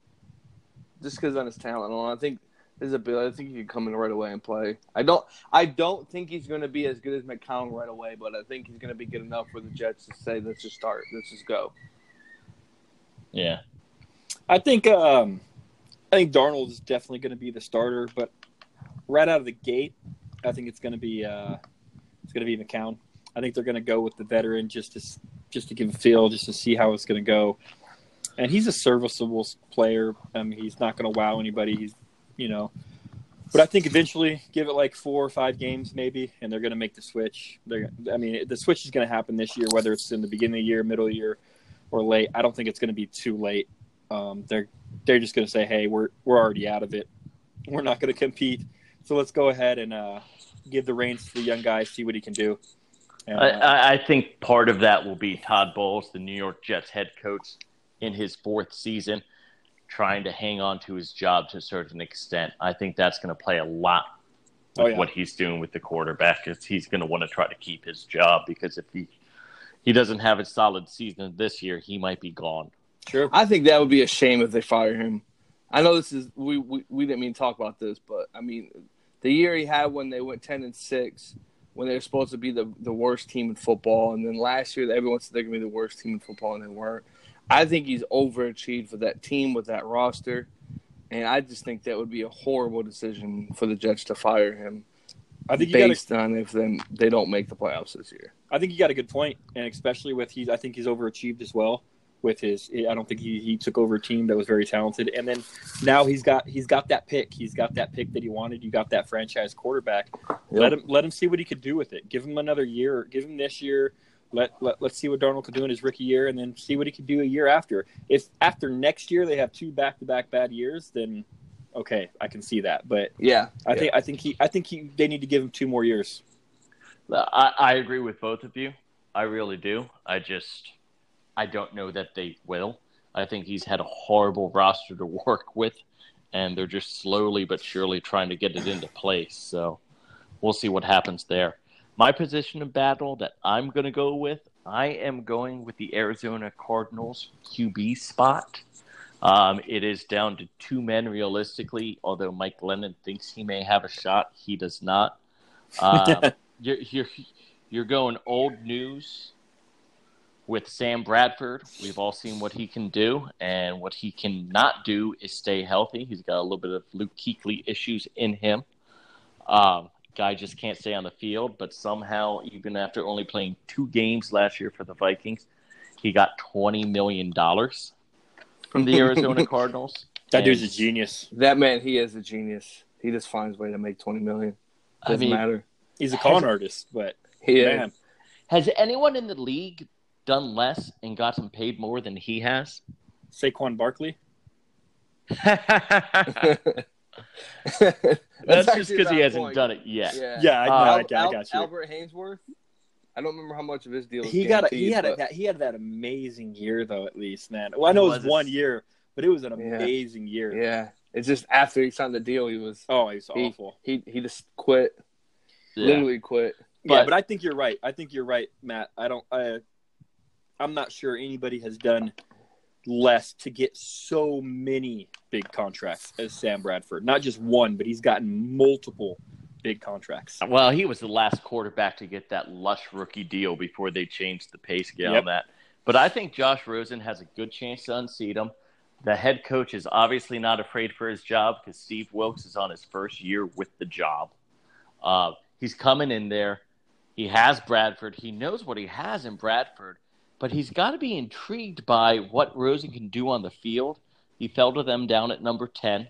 [SPEAKER 3] just because on his talent. I think his ability. I think he can come in right away and play. I don't. I don't think he's going to be as good as McCown right away, but I think he's going to be good enough for the Jets to say, "Let's just start. Let's just go."
[SPEAKER 1] Yeah,
[SPEAKER 2] I think. Um, I think Darnold is definitely going to be the starter, but right out of the gate, I think it's going to be. Uh, it's going to be McCown. I think they're going to go with the veteran just to just to give a feel, just to see how it's going to go. And he's a serviceable player. I mean, he's not going to wow anybody. He's, you know, but I think eventually, give it like four or five games maybe, and they're going to make the switch. They're, I mean, the switch is going to happen this year, whether it's in the beginning of the year, middle of the year, or late. I don't think it's going to be too late. Um, they're they're just going to say, hey, we're we're already out of it. We're not going to compete, so let's go ahead and uh, give the reins to the young guy, see what he can do.
[SPEAKER 1] I, I, think part of that will be Todd Bowles, the New York Jets head coach, in his fourth season, trying to hang on to his job to a certain extent. I think that's going to play a lot with oh, yeah. what he's doing with the quarterback. Is he's going to want to try to keep his job because if he he doesn't have a solid season this year, he might be gone.
[SPEAKER 3] Sure. I think that would be a shame if they fire him. I know this is we, we, we didn't mean to talk about this, but I mean the year he had when they went ten and six when they're supposed to be the, the worst team in football. And then last year, everyone said they're going to be the worst team in football, and they weren't. I think he's overachieved for that team with that roster. And I just think that would be a horrible decision for the Jets to fire him. I think based gotta, on if then they don't make the playoffs this year.
[SPEAKER 2] I think you got a good point, and especially with he's. I think he's overachieved as well with his. I don't think he, he took over a team that was very talented, and then now he's got he's got that pick. He's got that pick that he wanted. You got that franchise quarterback. Yep. Let him let him see what he could do with it. Give him another year. Give him this year. Let, let let's see what Darnold could do in his rookie year, and then see what he could do a year after. If after next year they have two back to back bad years, then okay, I can see that. But
[SPEAKER 3] yeah,
[SPEAKER 2] I
[SPEAKER 3] yeah.
[SPEAKER 2] think I think he I think he they need to give him two more years.
[SPEAKER 1] I, I agree with both of you. I really do. I just I don't know that they will. I think he's had a horrible roster to work with, and they're just slowly but surely trying to get it into place. So we'll see what happens there. My position of battle that I'm going to go with, I am going with the Arizona Cardinals QB spot. Um, it is down to two men realistically, although Mike Glennon thinks he may have a shot. He does not. Um, you're, you're, you're going old news with Sam Bradford. We've all seen what he can do, and what he cannot do is stay healthy. He's got a little bit of Luke Kuechly issues in him. Um, guy just can't stay on the field, but somehow, even after only playing two games last year for the Vikings, he got twenty million dollars from the Arizona Cardinals.
[SPEAKER 2] That
[SPEAKER 1] And-
[SPEAKER 2] dude's a genius.
[SPEAKER 3] That man, he is a genius. He just finds a way to make twenty million.
[SPEAKER 1] I
[SPEAKER 3] Doesn't
[SPEAKER 1] mean,
[SPEAKER 3] matter.
[SPEAKER 2] He's a con artist, but
[SPEAKER 3] He is.
[SPEAKER 1] has anyone in the league done less and gotten paid more than he has?
[SPEAKER 2] Saquon Barkley.
[SPEAKER 1] That's just because he hasn't
[SPEAKER 3] point.
[SPEAKER 1] done it yet.
[SPEAKER 3] Yeah,
[SPEAKER 2] Yeah, I,
[SPEAKER 1] Uh,
[SPEAKER 2] no, I,
[SPEAKER 3] Al-
[SPEAKER 2] I
[SPEAKER 3] Al-
[SPEAKER 2] got you.
[SPEAKER 3] Albert Haynesworth. I don't remember how much of his deal.
[SPEAKER 2] he got a, he
[SPEAKER 3] guaranteed,
[SPEAKER 2] had a,
[SPEAKER 3] but-
[SPEAKER 2] that he had that amazing year though at least man. Well, I know it was
[SPEAKER 1] Was it-
[SPEAKER 2] one year, but it was an
[SPEAKER 3] Yeah.
[SPEAKER 2] amazing year.
[SPEAKER 3] Yeah, it's just after he signed the deal, he was
[SPEAKER 2] Oh, he was
[SPEAKER 3] He-
[SPEAKER 2] awful.
[SPEAKER 3] he he just quit.
[SPEAKER 1] Yeah.
[SPEAKER 3] Literally quit.
[SPEAKER 2] yeah,
[SPEAKER 1] But-
[SPEAKER 2] but I think you're right. I think you're right, Matt. I don't. I, I'm not sure anybody has done less to get so many big contracts as Sam Bradford. Not just one, but he's gotten multiple big contracts.
[SPEAKER 1] Well, he was the last quarterback to get that lush rookie deal before they changed the pay scale
[SPEAKER 2] Yep.
[SPEAKER 1] on that. But I think Josh Rosen has a good chance to unseat him. The head coach is obviously not afraid for his job because Steve Wilks is on his first year with the job. Uh, he's coming in there. He has Bradford. He knows what he has in Bradford, but he's got to be intrigued by what Rosen can do on the field. He fell to them down at number 10.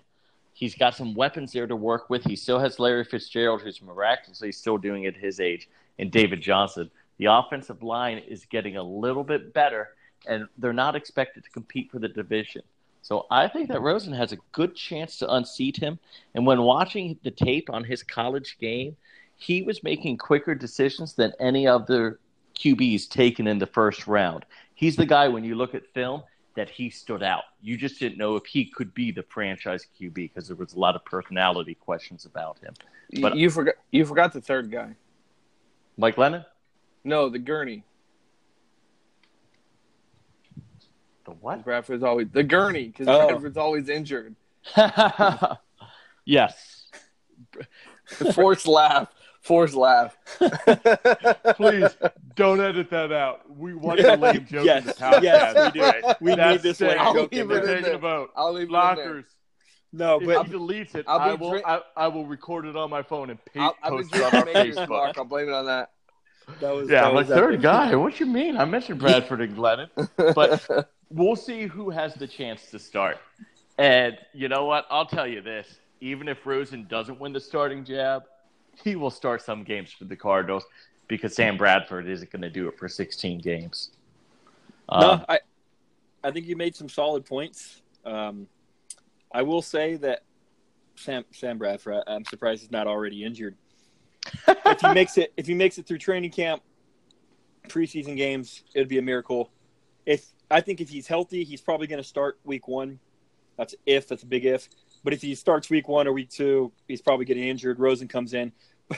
[SPEAKER 1] He's got some weapons there to work with. He still has Larry Fitzgerald, who's miraculously still doing it his age, and David Johnson. The offensive line is getting a little bit better, and they're not expected to compete for the division. So I think that Rosen has a good chance to unseat him. And when watching the tape on his college game, he was making quicker decisions than any other QBs taken in the first round. He's the guy when you look at film that he stood out. You just didn't know if he could be the franchise QB because there was a lot of personality questions about him. But-
[SPEAKER 3] you forgot you forgot the third guy.
[SPEAKER 1] Mike Glennon?
[SPEAKER 3] No, the gurney.
[SPEAKER 1] The what?
[SPEAKER 3] Bradford's always the gurney because
[SPEAKER 2] Oh.
[SPEAKER 3] Bradford's always injured.
[SPEAKER 1] yes.
[SPEAKER 3] The forced laugh. Forced laugh.
[SPEAKER 1] Please don't edit that out. We want the lame joke
[SPEAKER 2] Yes,
[SPEAKER 1] in the podcast.
[SPEAKER 2] yes, we do. We
[SPEAKER 1] That's
[SPEAKER 2] need this lame
[SPEAKER 3] I'll
[SPEAKER 2] joke
[SPEAKER 3] leave
[SPEAKER 2] in
[SPEAKER 3] it
[SPEAKER 2] there.
[SPEAKER 3] in
[SPEAKER 1] We're taking
[SPEAKER 3] there.
[SPEAKER 1] a vote.
[SPEAKER 3] I'll leave it in there.
[SPEAKER 1] Lockers.
[SPEAKER 2] No,
[SPEAKER 1] If
[SPEAKER 2] but
[SPEAKER 1] he deletes it,
[SPEAKER 3] I'll be
[SPEAKER 1] I will.
[SPEAKER 3] drink-
[SPEAKER 1] I, I will record it on my phone and pa-
[SPEAKER 3] I'll, I've
[SPEAKER 1] post it on our Facebook.
[SPEAKER 3] Mark. I'll blame it on that.
[SPEAKER 2] that was
[SPEAKER 1] Yeah,
[SPEAKER 2] that
[SPEAKER 1] I'm like
[SPEAKER 2] was
[SPEAKER 1] third
[SPEAKER 2] epic.
[SPEAKER 1] guy. What you mean? I mentioned Bradford and Glennon, but we'll see who has the chance to start. And you know what? I'll tell you this: even if Rosen doesn't win the starting jab, he will start some games for the Cardinals because Sam Bradford isn't going to do it for 16 games.
[SPEAKER 2] No,
[SPEAKER 1] Um,
[SPEAKER 2] I, I think you made some solid points. Um, I will say that Sam Sam Bradford, I'm surprised he's not already injured. if he makes it, if he makes it through training camp, preseason games, it'd be a miracle. If I think if he's healthy, he's probably going to start week one. That's if. That's a big if. But if he starts week one or week two, he's probably getting injured. Rosen comes in.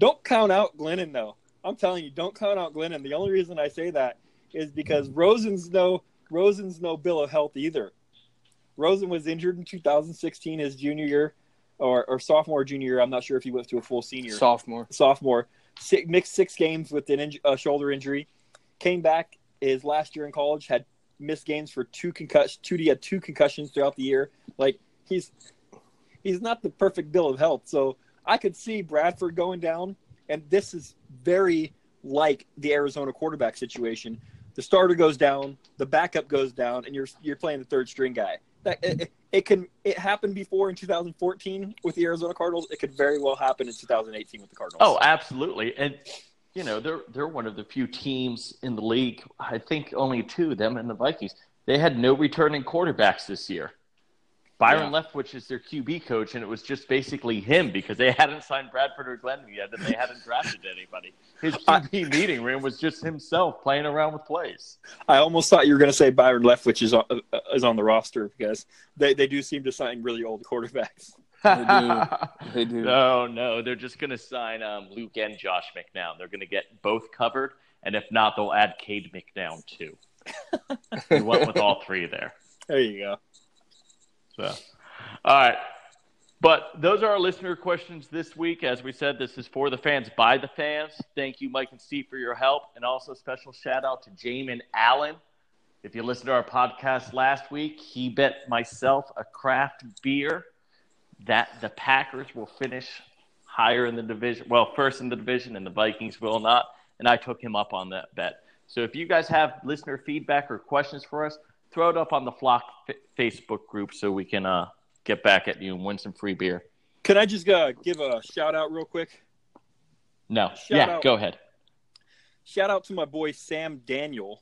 [SPEAKER 2] don't count out Glennon though. I'm telling you, don't count out Glennon. The only reason I say that is because Rosen's no Rosen's no bill of health either. Rosen was injured in 2016, his junior year, or, or sophomore junior year. I'm not sure if he went to a full senior
[SPEAKER 3] Sophomore.
[SPEAKER 2] sophomore. Six, mixed six games with an inj- a shoulder injury. Came back his last year in college. Had missed games for two concussions. Two he had two concussions throughout the year. Like he's he's not the perfect bill of health. So I could see Bradford going down, and this is very like the Arizona quarterback situation. The starter goes down, the backup goes down, and you're you're playing the third string guy. That it, it- can it happened before in 2014 with the Arizona Cardinals. It could very well happen in 2018 with the Cardinals.
[SPEAKER 1] Oh, absolutely. And you know, they're they're one of the few teams in the league. I think only two, them and the Vikings. They had no returning quarterbacks this year. Byron Leftwich is their QB coach, and it was just basically him because they hadn't signed Bradford or Glennon yet, and they hadn't drafted anybody. His QB meeting room was just himself playing around with plays.
[SPEAKER 2] I almost thought you were going to say Byron Leftwich is on, uh, is on the roster because they, they do seem to sign really old quarterbacks.
[SPEAKER 3] They do. They do.
[SPEAKER 1] No, no, they're just going to sign um, Luke and Josh McCown. They're going to get both covered, and if not, they'll add Cade McNown too. we went with all three there.
[SPEAKER 2] There you go.
[SPEAKER 1] So, all right, But those are our listener questions this week. As we said, this is for the fans, by the fans. Thank you, Mike and Steve, for your help. And also, special shout out to Jamin Allen. If you listened to our podcast last week, he bet myself a craft beer that the Packers will finish higher in the division, well, first in the division, and the Vikings will not. And I took him up on that bet. So if you guys have listener feedback or questions for us, throw it up on the Flock f- Facebook group so we can uh, get back at you and win some free beer.
[SPEAKER 2] Can I just uh, give a shout out real quick?
[SPEAKER 1] No.
[SPEAKER 2] Shout
[SPEAKER 1] yeah,
[SPEAKER 2] out.
[SPEAKER 1] go ahead.
[SPEAKER 2] Shout out to my boy Sam Daniel,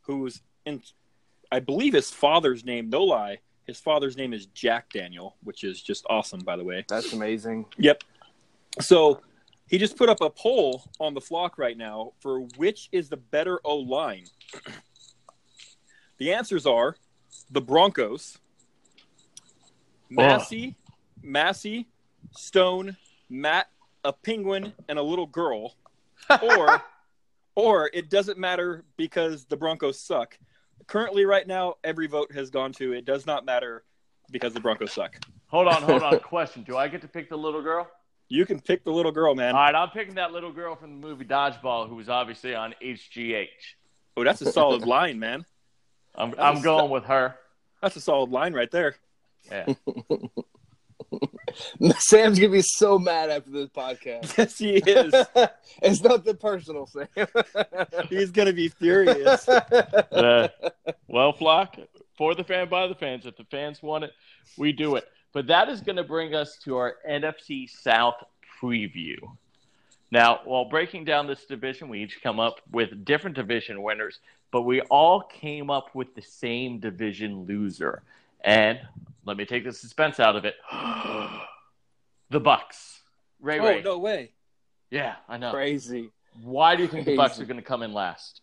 [SPEAKER 2] who's in, I believe his father's name, no lie, his father's name is Jack Daniel, which is just awesome, by the way.
[SPEAKER 3] That's amazing.
[SPEAKER 2] Yep. So he just put up a poll on the flock right now for which is the better O line. The answers are the Broncos, Massey, Massey, Stone, Matt, a penguin, and a little girl, or or it doesn't matter because the Broncos suck. Currently, right now, every vote has gone to it does not matter because the Broncos suck.
[SPEAKER 1] Hold on, hold on. Question: Do I get to pick the little girl?
[SPEAKER 2] You can pick the little girl, man.
[SPEAKER 1] All right, I'm picking that little girl from the movie Dodgeball, who was obviously on HGH.
[SPEAKER 2] Oh, that's a solid line, man.
[SPEAKER 1] I'm
[SPEAKER 2] That
[SPEAKER 1] I'm
[SPEAKER 2] was-
[SPEAKER 1] going with her.
[SPEAKER 2] That's a solid line right there.
[SPEAKER 1] Yeah.
[SPEAKER 3] Sam's gonna be so mad after this podcast.
[SPEAKER 2] Yes, he is.
[SPEAKER 3] it's nothing personal, Sam.
[SPEAKER 2] He's gonna be furious.
[SPEAKER 1] Uh, well, flock for the fan by the fans. If the fans want it, we do it. But that is going to bring us to our NFC South preview. Now, while breaking down this division, we each come up with different division winners, but we all came up with the same division loser. And let me take the suspense out of it. the Bucs. Ray Ray.
[SPEAKER 2] Oh no way!
[SPEAKER 1] Yeah, I know.
[SPEAKER 3] Crazy.
[SPEAKER 1] Why do you think the
[SPEAKER 3] Bucs
[SPEAKER 1] are going to come in last?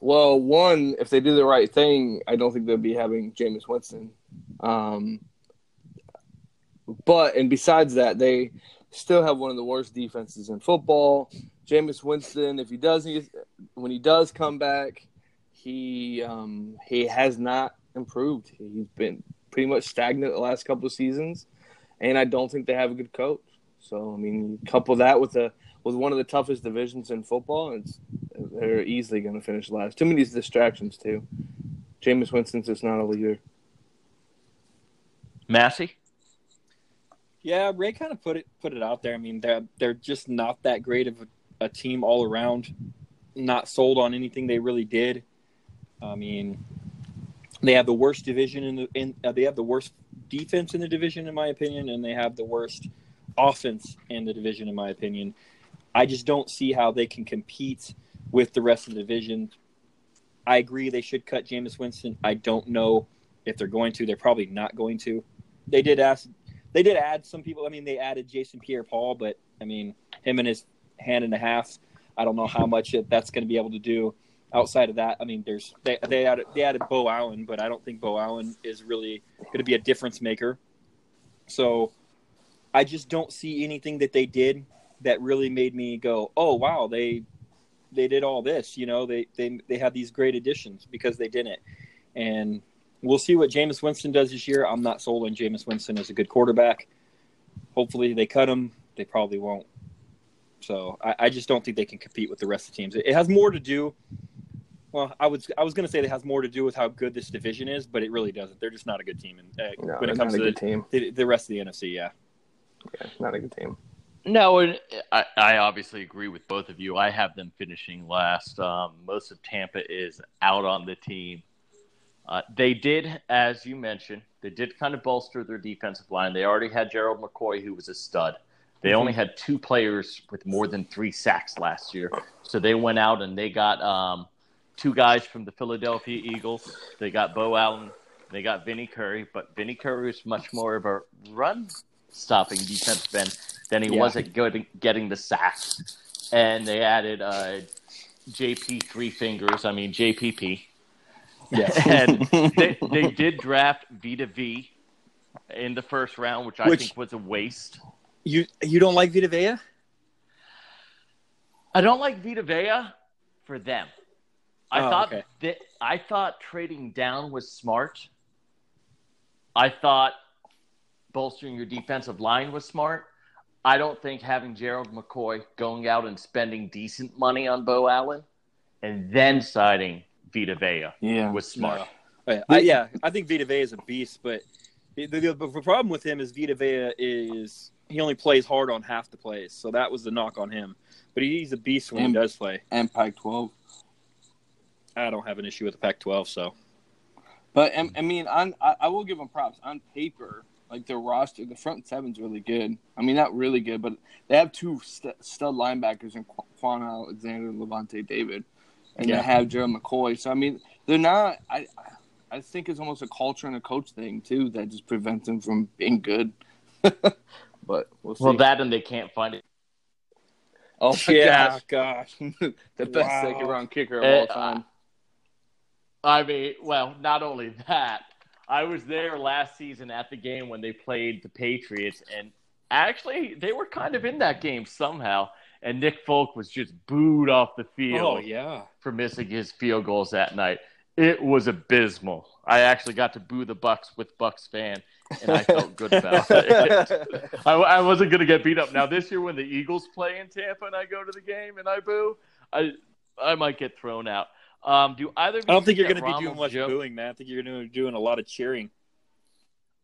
[SPEAKER 3] Well, one, if they do the right thing, I don't think they'll be having Jameis Winston. Um, but and besides that, they still have one of the worst defenses in football. Jameis Winston, if he does, when he does come back, he um, he has not improved. He's been pretty much stagnant the last couple of seasons, and I don't think they have a good coach. So I mean, couple that with a with one of the toughest divisions in football, it's, they're easily going to finish last. Too many distractions too. Jameis Winston's just not a leader.
[SPEAKER 1] Massey?
[SPEAKER 2] Yeah, Ray kind of put it put it out there. I mean, they're they're just not that great of a, a team all around. Not sold on anything they really did. I mean, they have the worst division in the in. Uh, they have the worst defense in the division, in my opinion, and they have the worst offense in the division, in my opinion. I just don't see how they can compete with the rest of the division. I agree they should cut Jameis Winston. I don't know if they're going to. They're probably not going to. They did ask they did add some people. I mean, they added Jason Pierre-Paul, but I mean, him and his hand and a half. I don't know how much it, that's going to be able to do. Outside of that, I mean, there's they they added they added Beau Allen, but I don't think Beau Allen is really going to be a difference maker. So, I just don't see anything that they did that really made me go, "Oh wow, they they did all this." You know, they they they had these great additions because they didn't, and we'll see what Jameis Winston does this year. I'm not sold on Jameis Winston as a good quarterback. Hopefully they cut him. They probably won't. So I, I just don't think they can compete with the rest of the teams. It, it has more to do. Well, I was I was going to say it has more to do with how good this division is, but it really doesn't. They're just not a good team, and uh,
[SPEAKER 3] No,
[SPEAKER 2] when it comes
[SPEAKER 3] not
[SPEAKER 2] to
[SPEAKER 3] a good team.
[SPEAKER 2] the, the rest of the NFC, yeah.
[SPEAKER 3] Yeah, not a good team.
[SPEAKER 1] No, and I, I obviously agree with both of you. I have them finishing last. Um, most of Tampa is out on the team. Uh, they did, as you mentioned, they did kind of bolster their defensive line. They already had Gerald McCoy, who was a stud. They only had two players with more than three sacks last year. So they went out and they got um, two guys from the Philadelphia Eagles. They got Beau Allen. They got Vinny Curry. But Vinny Curry is much more of a run stopping defensive end than he
[SPEAKER 2] Yeah.
[SPEAKER 1] was at getting, getting the sacks. And they added uh, JP Three Fingers, I mean, JPP.
[SPEAKER 2] Yes.
[SPEAKER 1] and they, they did draft Vita Vea in the first round, which I think was a waste.
[SPEAKER 2] You you don't like Vita Vea?
[SPEAKER 1] I don't like Vita Vea for them. I
[SPEAKER 2] Oh,
[SPEAKER 1] thought
[SPEAKER 2] okay.
[SPEAKER 1] that I thought trading down was smart. I thought bolstering your defensive line was smart. I don't think having Gerald McCoy going out and spending decent money on Beau Allen and then signing Vita Vea
[SPEAKER 3] Yeah.
[SPEAKER 1] was smart.
[SPEAKER 2] Oh, yeah, I, yeah, I think Vita Vea is a beast, but the, the, the problem with him is Vita Vea is he only plays hard on half the plays, so that was the knock on him. But he's a beast when
[SPEAKER 3] And-
[SPEAKER 2] he does play.
[SPEAKER 3] And Pac 12.
[SPEAKER 2] I don't have an issue with the Pac-12, so
[SPEAKER 3] But I, I mean, on I, I will give them props. On paper, like their roster, the front seven's really good. I mean, not really good, but they have two st- stud linebackers in Qu- Kwon Alexander and Lavonte David, and
[SPEAKER 2] Yeah.
[SPEAKER 3] they have Gerald McCoy. So I mean, they're not. I I think it's almost a culture and a coach thing too that just prevents them from being good. but we'll see.
[SPEAKER 1] Well, that and they can't find it.
[SPEAKER 3] oh my
[SPEAKER 2] yeah,
[SPEAKER 3] gosh,
[SPEAKER 2] gosh,
[SPEAKER 3] the best
[SPEAKER 2] Wow.
[SPEAKER 3] second round kicker of
[SPEAKER 1] Eh,
[SPEAKER 3] all time.
[SPEAKER 1] I mean, well, not only that, I was there last season at the game when they played the Patriots, and actually, they were kind of in that game somehow. And Nick Folk was just booed off the field
[SPEAKER 2] oh yeah,
[SPEAKER 1] for missing his field goals that night. It was abysmal. I actually got to boo the Bucs with Bucs fan, and I felt good about it. I, I wasn't going to get beat up. Now this year, when the Eagles play in Tampa and I go to the game and I boo, I I might get thrown out. Um, do either? Of
[SPEAKER 2] I don't think you're going to be doing
[SPEAKER 1] Ronald
[SPEAKER 2] much
[SPEAKER 1] Jo-
[SPEAKER 2] booing, man. I think you're going to be doing a lot of cheering.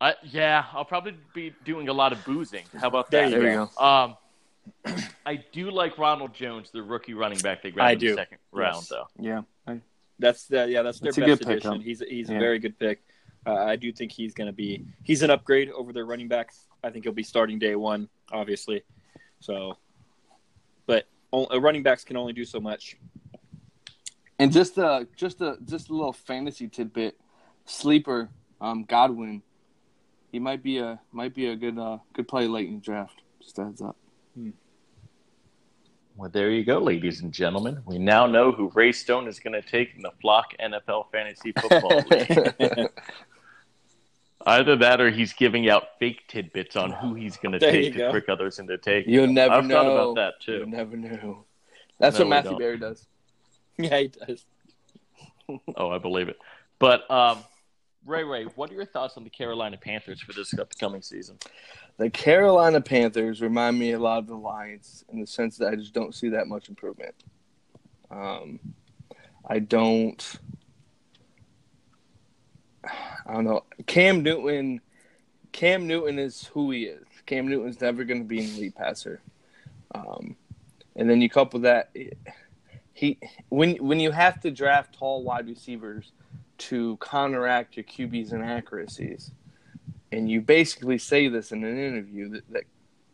[SPEAKER 1] I, yeah, I'll probably be doing a lot of boozing. How about
[SPEAKER 2] There
[SPEAKER 1] that?
[SPEAKER 2] you
[SPEAKER 3] there we go.
[SPEAKER 1] Um, I do like Ronald Jones, the rookie running back they grabbed
[SPEAKER 2] I
[SPEAKER 1] in the
[SPEAKER 2] do.
[SPEAKER 1] second round,
[SPEAKER 2] Yes.
[SPEAKER 1] though.
[SPEAKER 3] Yeah, I-
[SPEAKER 2] That's the yeah, that's their
[SPEAKER 3] That's
[SPEAKER 2] best
[SPEAKER 3] good pick,
[SPEAKER 2] addition.
[SPEAKER 3] huh?
[SPEAKER 2] He's he's
[SPEAKER 3] Yeah.
[SPEAKER 2] a very good pick. Uh, I do think he's going to be he's an upgrade over their running backs. I think he'll be starting day one, obviously. So, but o- uh, running backs can only do so much.
[SPEAKER 3] And just a just a just a little fantasy tidbit, sleeper, um, Godwin, he might be a might be a good uh good play late in the draft. Just a heads up.
[SPEAKER 1] Well, there you go, ladies and gentlemen. We now know who Ray Stone is going to take in the Flock NFL Fantasy Football League. Either that, or he's giving out fake tidbits on who he's going to take to trick others into taking.
[SPEAKER 3] You'll never
[SPEAKER 1] I've
[SPEAKER 3] know.
[SPEAKER 1] thought about that too.
[SPEAKER 3] You
[SPEAKER 1] too.
[SPEAKER 3] never know. That's
[SPEAKER 1] No,
[SPEAKER 3] what Matthew. Berry does.
[SPEAKER 2] yeah, he does.
[SPEAKER 1] Oh, I believe it. But um, Ray, Ray, what are your thoughts on the Carolina Panthers for this upcoming season?
[SPEAKER 3] The Carolina Panthers remind me a lot of the Lions in the sense that I just don't see that much improvement. Um, I don't. I don't know. Cam Newton. Cam Newton is who he is. Cam Newton's never going to be an elite passer. Um, and then you couple that, he when when you have to draft tall wide receivers to counteract your QB's inaccuracies, and you basically say this in an interview that, that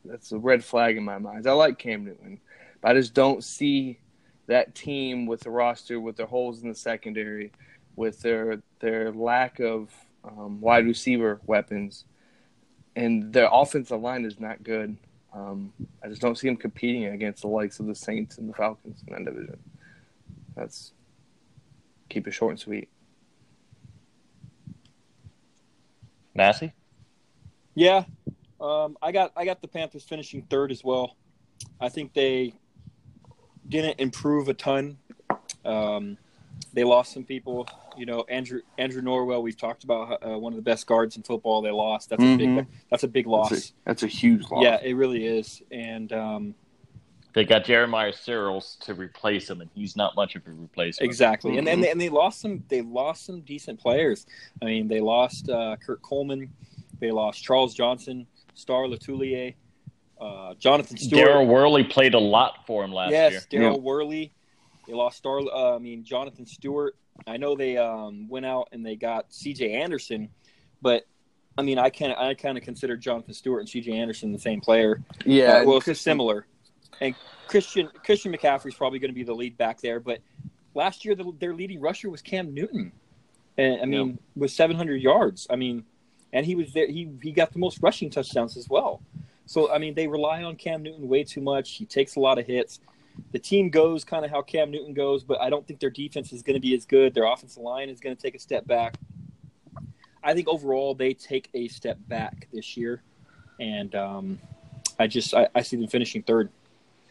[SPEAKER 3] that's a red flag in my mind. I like Cam Newton, but I just don't see that team with the roster with their holes in the secondary, with their their lack of um, wide receiver weapons, and their offensive line is not good. Um, I just don't see them competing against the likes of the Saints and the Falcons in that division. That's keep it short and sweet.
[SPEAKER 1] Massey?
[SPEAKER 2] Yeah, um, I got I got the Panthers finishing third as well. I think they didn't improve a ton. Um, they lost some people. You know, Andrew Andrew Norwell. We've talked about uh, one of the best guards in football. They lost. That's a big. That's a big loss.
[SPEAKER 3] That's a, that's a huge loss.
[SPEAKER 2] Yeah, it really is. And um,
[SPEAKER 1] They got Jeremiah Sirles to replace him, and he's not much of a replacement.
[SPEAKER 2] exactly. And and
[SPEAKER 3] Mhm.
[SPEAKER 2] they, and they lost some. They lost some decent players. I mean, they lost uh, Kurt Coleman. They lost Charles Johnson, Star Lotulelei, uh, Jonathan Stewart.
[SPEAKER 1] Daryl Worley played a lot for him last year.
[SPEAKER 2] yes, Daryl Worley. They lost Star. Uh, I mean Jonathan Stewart. I know they um, went out and they got C.J. Anderson, but I mean I can I kind of consider Jonathan Stewart and C.J. Anderson the same player.
[SPEAKER 3] yeah.
[SPEAKER 2] Uh, well, it's
[SPEAKER 3] Christian-
[SPEAKER 2] similar. And Christian Christian McCaffrey's probably going to be the lead back there, but last year the, their leading rusher was Cam Newton, and I mean with 700 yards. I mean, and he was there. He he got the most rushing touchdowns as well. So I mean, they rely on Cam Newton way too much. He takes a lot of hits. The team goes kind of how Cam Newton goes, but I don't think their defense is going to be as good. Their offensive line is going to take a step back. I think overall they take a step back this year, and um, I just I, I see them finishing third.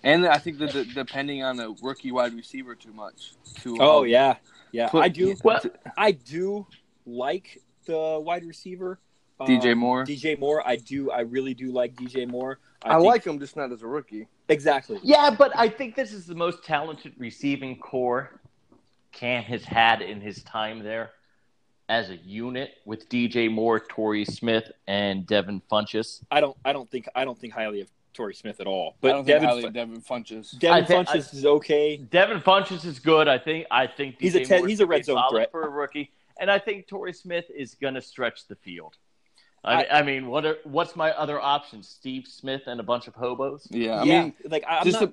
[SPEAKER 3] And I think that the, depending on the rookie wide receiver too much. To
[SPEAKER 2] Oh
[SPEAKER 3] um,
[SPEAKER 2] yeah, yeah.
[SPEAKER 3] put-
[SPEAKER 2] I do.
[SPEAKER 1] Well-
[SPEAKER 2] I do like the wide receiver
[SPEAKER 3] DJ
[SPEAKER 2] Um,
[SPEAKER 3] Moore.
[SPEAKER 2] DJ Moore. I do. I really do like DJ Moore.
[SPEAKER 3] I,
[SPEAKER 2] think-
[SPEAKER 3] like him, just not as a rookie.
[SPEAKER 2] exactly.
[SPEAKER 1] Yeah, but I think this is the most talented receiving core Cam has had in his time there as a unit with DJ Moore, Torrey Smith, and Devin Funchess.
[SPEAKER 2] I don't. I don't think. I don't think highly of Torrey Smith at all.
[SPEAKER 3] I
[SPEAKER 2] But
[SPEAKER 3] don't
[SPEAKER 2] Devin,
[SPEAKER 3] think highly
[SPEAKER 2] Fu-
[SPEAKER 3] Devin Funchess.
[SPEAKER 2] Devin
[SPEAKER 1] I think-
[SPEAKER 2] Funchess is okay.
[SPEAKER 1] Devin Funchess is good. I think. I think
[SPEAKER 2] He's a ten- he's a red zone threat.
[SPEAKER 1] for a rookie, and I think Torrey Smith is going to stretch the field. I, I mean, what are, what's my other option? Steve Smith and a bunch of hobos.
[SPEAKER 3] Yeah, I
[SPEAKER 2] yeah,
[SPEAKER 3] mean,
[SPEAKER 2] like I, I'm
[SPEAKER 3] just
[SPEAKER 2] not.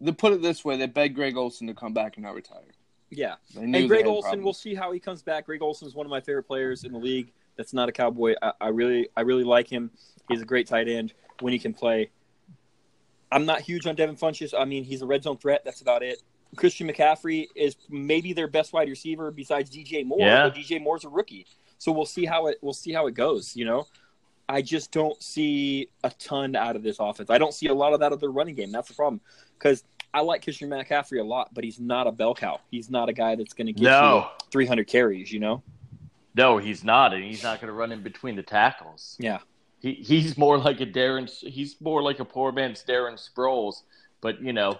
[SPEAKER 3] to, to put it this way, they begged Greg Olsen to come back and not retire.
[SPEAKER 2] yeah,
[SPEAKER 3] They
[SPEAKER 2] and Greg Olsen.
[SPEAKER 3] problems.
[SPEAKER 2] We'll see how he comes back. Greg Olsen is one of my favorite players in the league. That's not a Cowboy. I, I really, I really like him. He's a great tight end when he can play. I'm not huge on Devin Funchess. I mean, he's a red zone threat. That's about it. Christian McCaffrey is maybe their best wide receiver besides DJ Moore.
[SPEAKER 1] Yeah.
[SPEAKER 2] But DJ Moore's a rookie, so we'll see how it we'll see how it goes. You know, I just don't see a ton out of this offense. I don't see a lot of that of their running game. That's the problem because I like Christian McCaffrey a lot, but he's not a bell cow. He's not a guy that's going to get
[SPEAKER 1] No,
[SPEAKER 2] you 300 carries. You know.
[SPEAKER 1] no, he's not, and he's not going to run in between the tackles.
[SPEAKER 2] Yeah.
[SPEAKER 1] He he's more like a Darren. He's more like a poor man's Darren Sproles, but you know,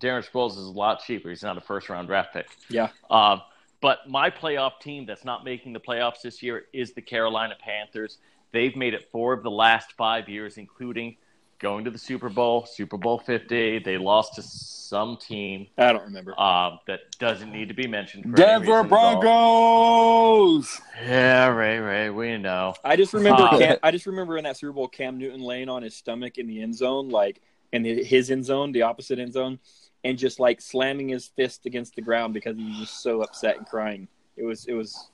[SPEAKER 1] Darren Sproles is a lot cheaper. He's not a first round draft pick.
[SPEAKER 2] Yeah.
[SPEAKER 1] Um, but my playoff team that's not making the playoffs this year is the Carolina Panthers. They've made it four of the last five years, including going to the Super Bowl, Super Bowl 50. They lost to some team
[SPEAKER 2] I don't remember.
[SPEAKER 1] um, that doesn't need to be mentioned.
[SPEAKER 3] Denver
[SPEAKER 1] reason at all.
[SPEAKER 3] Broncos.
[SPEAKER 1] Yeah, Ray, Ray, we know.
[SPEAKER 2] I just remember.
[SPEAKER 1] Uh,
[SPEAKER 2] Cam, I just remember in that Super Bowl, Cam Newton laying on his stomach in the end zone, like in his end zone, the opposite end zone, and just like slamming his fist against the ground because he was just so upset and crying. It was it was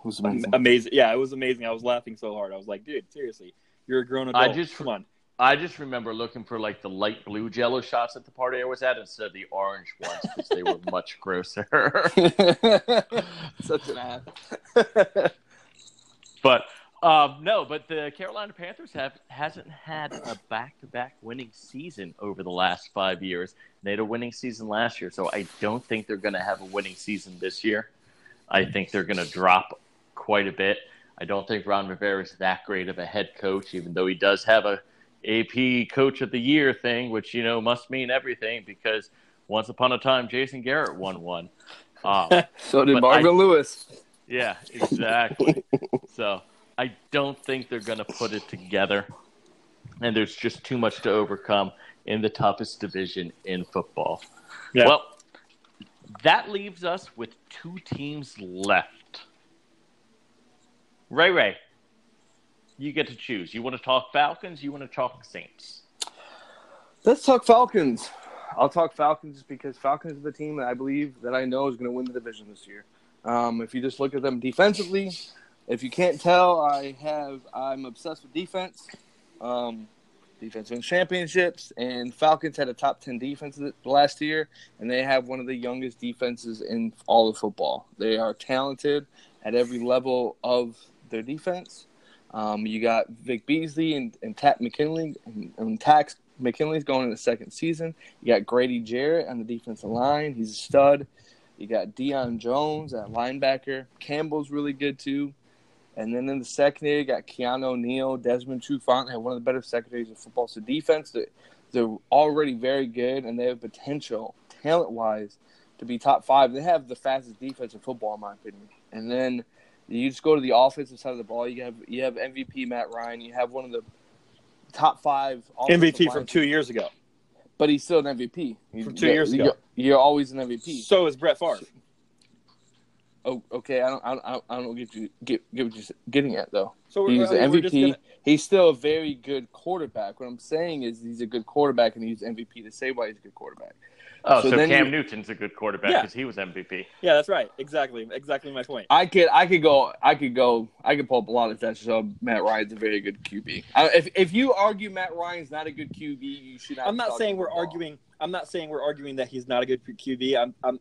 [SPEAKER 3] Who's
[SPEAKER 2] am-
[SPEAKER 3] amazing?
[SPEAKER 2] amazing. Yeah, it was amazing. I was laughing so hard. I was like, dude, seriously, you're a grown adult.
[SPEAKER 1] I just-
[SPEAKER 2] come on.
[SPEAKER 1] I just remember looking for like the light blue jello shots at the party I was at instead of the orange ones because they were much grosser.
[SPEAKER 3] Such an ass.
[SPEAKER 1] but um, no, but the Carolina Panthers have hasn't had a back-to-back winning season over the last five years. They had a winning season last year, so I don't think they're going to have a winning season this year. I think they're going to drop quite a bit. I don't think Ron Rivera is that great of a head coach, even though he does have a AP Coach of the Year thing, which you know must mean everything because once upon a time Jason Garrett won one. Um,
[SPEAKER 3] So did Marvin
[SPEAKER 1] I-
[SPEAKER 3] Lewis.
[SPEAKER 1] yeah, exactly. so I don't think they're going to put it together, and there's just too much to overcome in the toughest division in football.
[SPEAKER 2] Yeah.
[SPEAKER 1] Well, that leaves us with two teams left. Ray Ray, you get to choose. You want to talk Falcons? You want to talk Saints?
[SPEAKER 3] Let's talk Falcons. I'll talk Falcons because Falcons is the team that I believe that I know is going to win the division this year. Um, if you just look at them defensively, if you can't tell, I have I'm obsessed with defense. Um, defense wins championships, and Falcons had a top ten defense last year, and they have one of the youngest defenses in all of football. They are talented at every level of their defense. Um, you got Vic Beasley and, and McKinley, and, and Takk McKinley's going in the second season. You got Grady Jarrett on the defensive line. He's a stud. You got Deion Jones at linebacker. Campbell's really good too. And then in the secondary, you got Keanu O'Neal, Desmond Trufant. Have one of the better secondaries in football. So defense, they're, they're already very good, and they have potential, talent-wise, to be top five. They have the fastest defense in football, in my opinion. And then you just go to the offensive side of the ball. You have you have MVP Matt Ryan. You have one of the top five
[SPEAKER 2] MVP from two years ago.
[SPEAKER 3] but he's still an MVP.
[SPEAKER 2] From two years ago.
[SPEAKER 3] You're, you're always an MVP.
[SPEAKER 2] So is Brett Favre.
[SPEAKER 3] Oh, okay. I don't. I don't. I don't get you. Get get what you're getting at though.
[SPEAKER 2] So
[SPEAKER 3] He's
[SPEAKER 2] we're,
[SPEAKER 3] an
[SPEAKER 2] we're
[SPEAKER 3] MVP.
[SPEAKER 2] gonna-
[SPEAKER 3] He's still a very good quarterback. What I'm saying is he's a good quarterback, and he's MVP to say why he's a good quarterback.
[SPEAKER 1] Oh,
[SPEAKER 3] So
[SPEAKER 1] so,
[SPEAKER 3] then
[SPEAKER 1] Cam
[SPEAKER 3] you-
[SPEAKER 1] Newton's a good quarterback
[SPEAKER 2] Yeah.
[SPEAKER 1] because he was MVP.
[SPEAKER 2] yeah, that's right. Exactly. Exactly my point.
[SPEAKER 3] I could. I could go. I could go. I could pull up a lot of stats So Matt Ryan's a very good QB. I, if if you argue Matt Ryan's not a good QB, you should. Not
[SPEAKER 2] I'm not saying we're
[SPEAKER 3] football.
[SPEAKER 2] arguing. I'm not saying we're arguing that he's not a good QB. I'm. I'm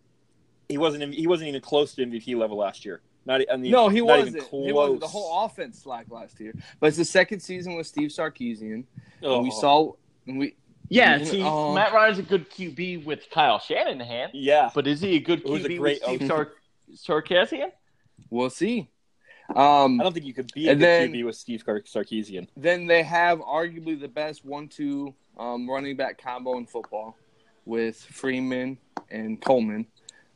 [SPEAKER 2] he wasn't. He wasn't even close to MVP level last year. Not. I mean,
[SPEAKER 3] No, he
[SPEAKER 2] not
[SPEAKER 3] wasn't.
[SPEAKER 2] Even
[SPEAKER 3] He wasn't. The whole offense slacked last year. But it's the second season with Steve Sarkisian.
[SPEAKER 2] Oh.
[SPEAKER 3] And we saw. And we
[SPEAKER 1] Yeah, see,
[SPEAKER 3] Oh.
[SPEAKER 1] Matt Ryan's a good QB with Kyle Shanahan,
[SPEAKER 2] Yeah.
[SPEAKER 1] but is he a good
[SPEAKER 2] It was a
[SPEAKER 1] QB
[SPEAKER 2] great-
[SPEAKER 1] with Steve Sar- Sarkisian?
[SPEAKER 3] We'll see. Um,
[SPEAKER 2] I don't think you could be a
[SPEAKER 3] And
[SPEAKER 2] good
[SPEAKER 3] then-
[SPEAKER 2] QB with Steve Sar- Sarkisian.
[SPEAKER 3] then they have arguably the best one-two um, running back combo in football with Freeman and Coleman,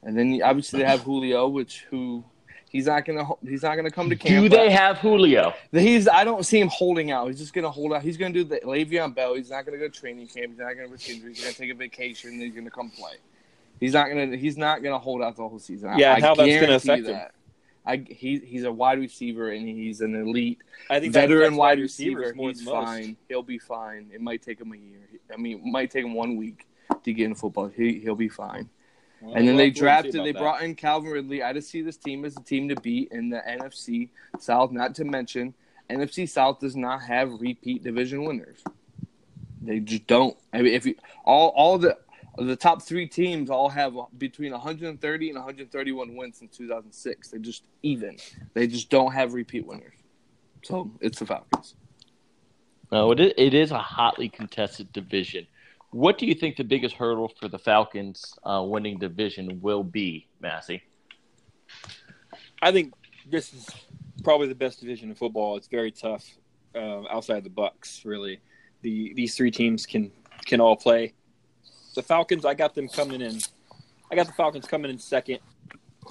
[SPEAKER 3] and then obviously they have Julio, which who he's not gonna he's not gonna come to camp.
[SPEAKER 1] Do they have Julio?
[SPEAKER 3] He's I don't see him holding out. He's just gonna hold out. He's gonna do the Le'Veon Bell. He's not gonna go to training camp. He's not gonna risk injury. He's gonna take a vacation. and He's gonna come play. He's not gonna. He's not gonna hold out the whole season.
[SPEAKER 2] Yeah,
[SPEAKER 3] I,
[SPEAKER 2] and how that's gonna affect
[SPEAKER 3] you
[SPEAKER 2] him.
[SPEAKER 3] I he, he's a wide receiver and he's an elite
[SPEAKER 2] I think that
[SPEAKER 3] veteran wide
[SPEAKER 2] receivers
[SPEAKER 3] receiver.
[SPEAKER 2] more
[SPEAKER 3] He's
[SPEAKER 2] than most.
[SPEAKER 3] fine. He'll be fine. It might take him a year. I mean, it might take him one week to get in football. He he'll be fine.
[SPEAKER 2] Well,
[SPEAKER 3] and then
[SPEAKER 2] we'll
[SPEAKER 3] they
[SPEAKER 2] have and
[SPEAKER 3] drafted. They
[SPEAKER 2] that.
[SPEAKER 3] brought in Calvin Ridley. I just see this team as a team to beat in the NFC South. Not to mention, NFC South does not have repeat division winners. They just don't. I mean, if you all all the the top three teams all have between 130 and 131 wins in 2006. They're just even. They just don't have repeat winners. So it's the Falcons.
[SPEAKER 1] No, it is, it is a hotly contested division. What do you think the biggest hurdle for the Falcons uh, winning division will be, Massey?
[SPEAKER 2] I think this is probably the best division in football. It's very tough uh, outside the Bucks. Really, the these three teams can can all play. The Falcons, I got them coming in. I got the Falcons coming in second.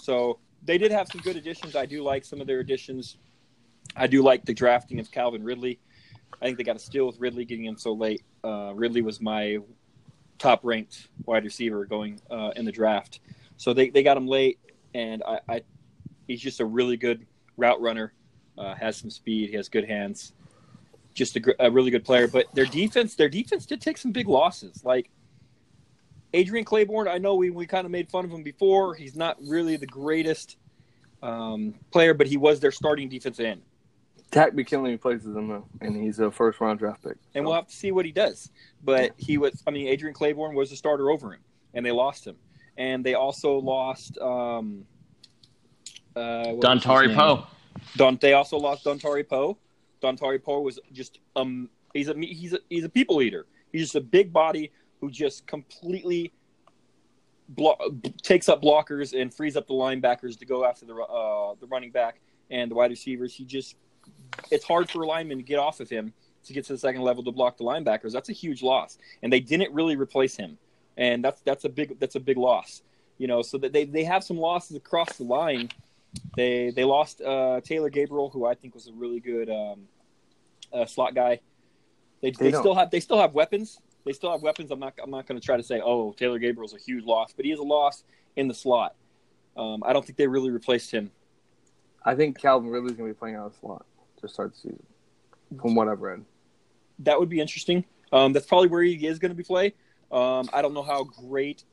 [SPEAKER 2] So they did have some good additions. I do like some of their additions. I do like the drafting of Calvin Ridley. I think they got a steal with Ridley getting him so late. Uh, Ridley was my top ranked wide receiver going uh, in the draft. So they, they got him late, and I, I he's just a really good route runner. Uh, has some speed. He has good hands. Just a, gr- a really good player. But their defense, their defense did take some big losses. Like Adrian Clayborn, I know we, we kind of made fun of him before. He's not really the greatest um, player, but he was their starting defense end.
[SPEAKER 3] Takk McKinley replaces him though, and he's a first round draft pick.
[SPEAKER 2] and
[SPEAKER 3] So-
[SPEAKER 2] we'll have to see what he does. But he was, I mean, Adrian Clayborn was the starter over him, and they lost him. And they also lost um, uh, what was his
[SPEAKER 1] Dontari
[SPEAKER 2] name?
[SPEAKER 1] Poe.
[SPEAKER 2] Don. They also lost Dontari Poe. Dontari Poe was just um, he's a he's a he's a people eater. He's just a big body who just completely blo- takes up blockers and frees up the linebackers to go after the uh, the running back and the wide receivers. He just it's hard for a lineman to get off of him to get to the second level to block the linebackers. That's a huge loss, and they didn't really replace him, and that's that's a big that's a big loss. You know, so that they they have some losses across the line. They they lost uh, Taylor Gabriel, who I think was a really good um, uh, slot guy. They,
[SPEAKER 3] They
[SPEAKER 2] they, still have they still have weapons. They still have weapons. I'm not I'm not going to try to say oh Taylor Gabriel's a huge loss, but he is a loss in the slot. Um, I don't think they really replaced him.
[SPEAKER 3] I think Calvin Ridley's gonna be playing out of slot to start the season, from what I've read.
[SPEAKER 2] That would be interesting. Um, that's probably where he is going to be play. Um, I don't know how great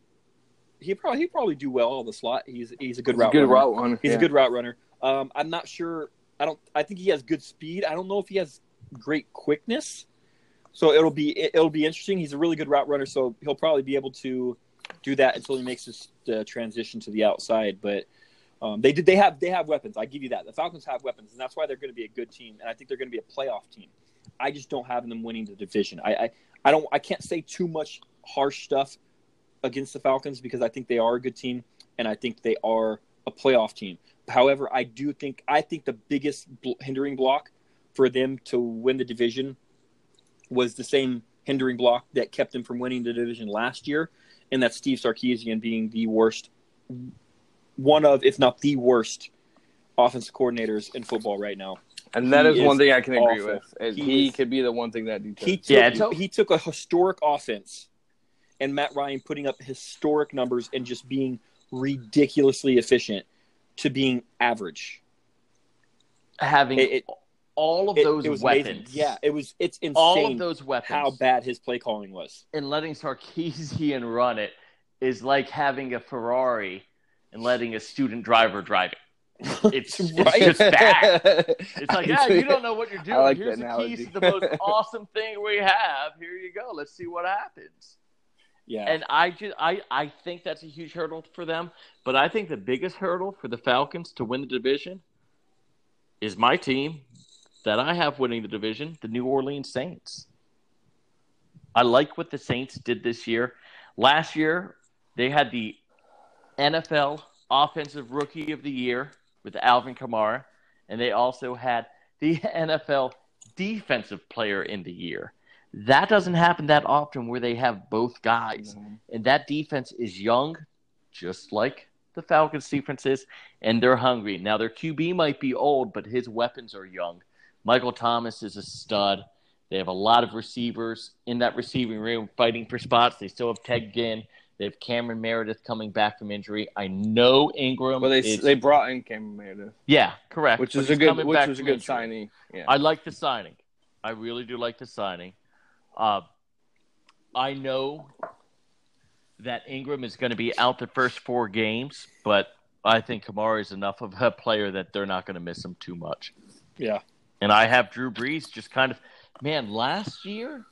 [SPEAKER 2] he probably he probably do well on the slot. He's he's a good
[SPEAKER 3] He's a
[SPEAKER 2] route
[SPEAKER 3] good
[SPEAKER 2] runner.
[SPEAKER 3] route runner.
[SPEAKER 2] He's
[SPEAKER 3] yeah.
[SPEAKER 2] a good route runner. Um, I'm not sure. I don't. I think he has good speed. I don't know if he has great quickness. So it'll be it'll be interesting. He's a really good route runner, so he'll probably be able to do that until he makes this uh, transition to the outside. But um, they did they have they have weapons. I give you that. The Falcons have weapons, and that's why they're going to be a good team. And I think they're going to be a playoff team. I just don't have them winning the division. I, I I don't I can't say too much harsh stuff against the Falcons because I think they are a good team and I think they are a playoff team. However, I do think I think the biggest hindering block for them to win the division was the same hindering block that kept them from winning the division last year, and that's Steve Sarkisian being the worst, one of if not the worst, offensive coordinators in football right now.
[SPEAKER 3] and that is one thing I can agree
[SPEAKER 2] awful.
[SPEAKER 3] with. And
[SPEAKER 2] He
[SPEAKER 3] he
[SPEAKER 2] is-
[SPEAKER 3] could be the one thing that
[SPEAKER 2] He
[SPEAKER 3] deters.
[SPEAKER 2] took,
[SPEAKER 1] Yeah, it's-
[SPEAKER 2] he took a historic offense, and Matt Ryan putting up historic numbers and just being ridiculously efficient to being average.
[SPEAKER 1] Having
[SPEAKER 2] It- it-
[SPEAKER 1] all of
[SPEAKER 2] It,
[SPEAKER 1] those
[SPEAKER 2] it was
[SPEAKER 1] weapons.
[SPEAKER 2] amazing. Yeah, it was. It's insane.
[SPEAKER 1] all of those weapons.
[SPEAKER 2] how bad his play calling was.
[SPEAKER 1] and letting Sarkisian run it is like having a Ferrari and letting a student driver drive it. It's,
[SPEAKER 2] Right?
[SPEAKER 1] it's just bad. It's like, yeah, you don't know what you're doing.
[SPEAKER 3] like
[SPEAKER 1] Here's the keys
[SPEAKER 3] analogy.
[SPEAKER 1] to the most awesome thing we have. Here you go. Let's see what happens.
[SPEAKER 2] Yeah,
[SPEAKER 1] And I just I, I think that's a huge hurdle for them. But I think the biggest hurdle for the Falcons to win the division is my team that I have winning the division, the New Orleans Saints. I like what the Saints did this year. Last year, they had the NFL Offensive Rookie of the Year with Alvin Kamara, and they also had the NFL Defensive Player in the Year. That doesn't happen that often where they have both guys.
[SPEAKER 3] Mhm.
[SPEAKER 1] And that defense is young, just like the Falcons defense is, and they're hungry. Now their QB might be old, but his weapons are young. Michael Thomas is a stud. They have a lot of receivers in that receiving room fighting for spots. They still have Ted Ginn. They have Cameron Meredith coming back from injury. I know Ingram.
[SPEAKER 3] Well, they
[SPEAKER 1] is,
[SPEAKER 3] they brought in Cameron Meredith,
[SPEAKER 1] yeah, correct.
[SPEAKER 3] which is a good which was a good
[SPEAKER 1] injury.
[SPEAKER 3] signing. Yeah.
[SPEAKER 1] I like the signing. I really do like the signing. Uh, I know that Ingram is going to be out the first four games, but I think Kamara is enough of a player that they're not going to miss him too much.
[SPEAKER 2] Yeah.
[SPEAKER 1] And I have Drew Brees just kind of, man, last year,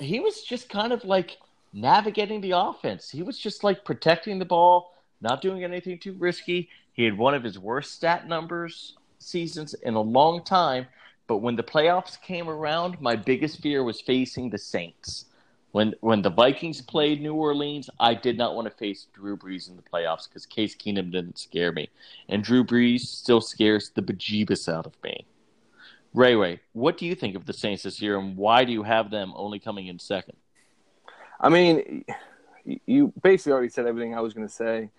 [SPEAKER 1] he was just kind of like navigating the offense. He was just like protecting the ball, not doing anything too risky. He had one of his worst stat numbers seasons in a long time. But when the playoffs came around, my biggest fear was facing the Saints. When when the Vikings played New Orleans, I did not want to face Drew Brees in the playoffs because Case Keenum didn't scare me, and Drew Brees still scares the bejeebus out of me. Ray Ray, what do you think of the Saints this year, and why do you have them only coming in second?
[SPEAKER 3] I mean, you basically already said everything I was going to say.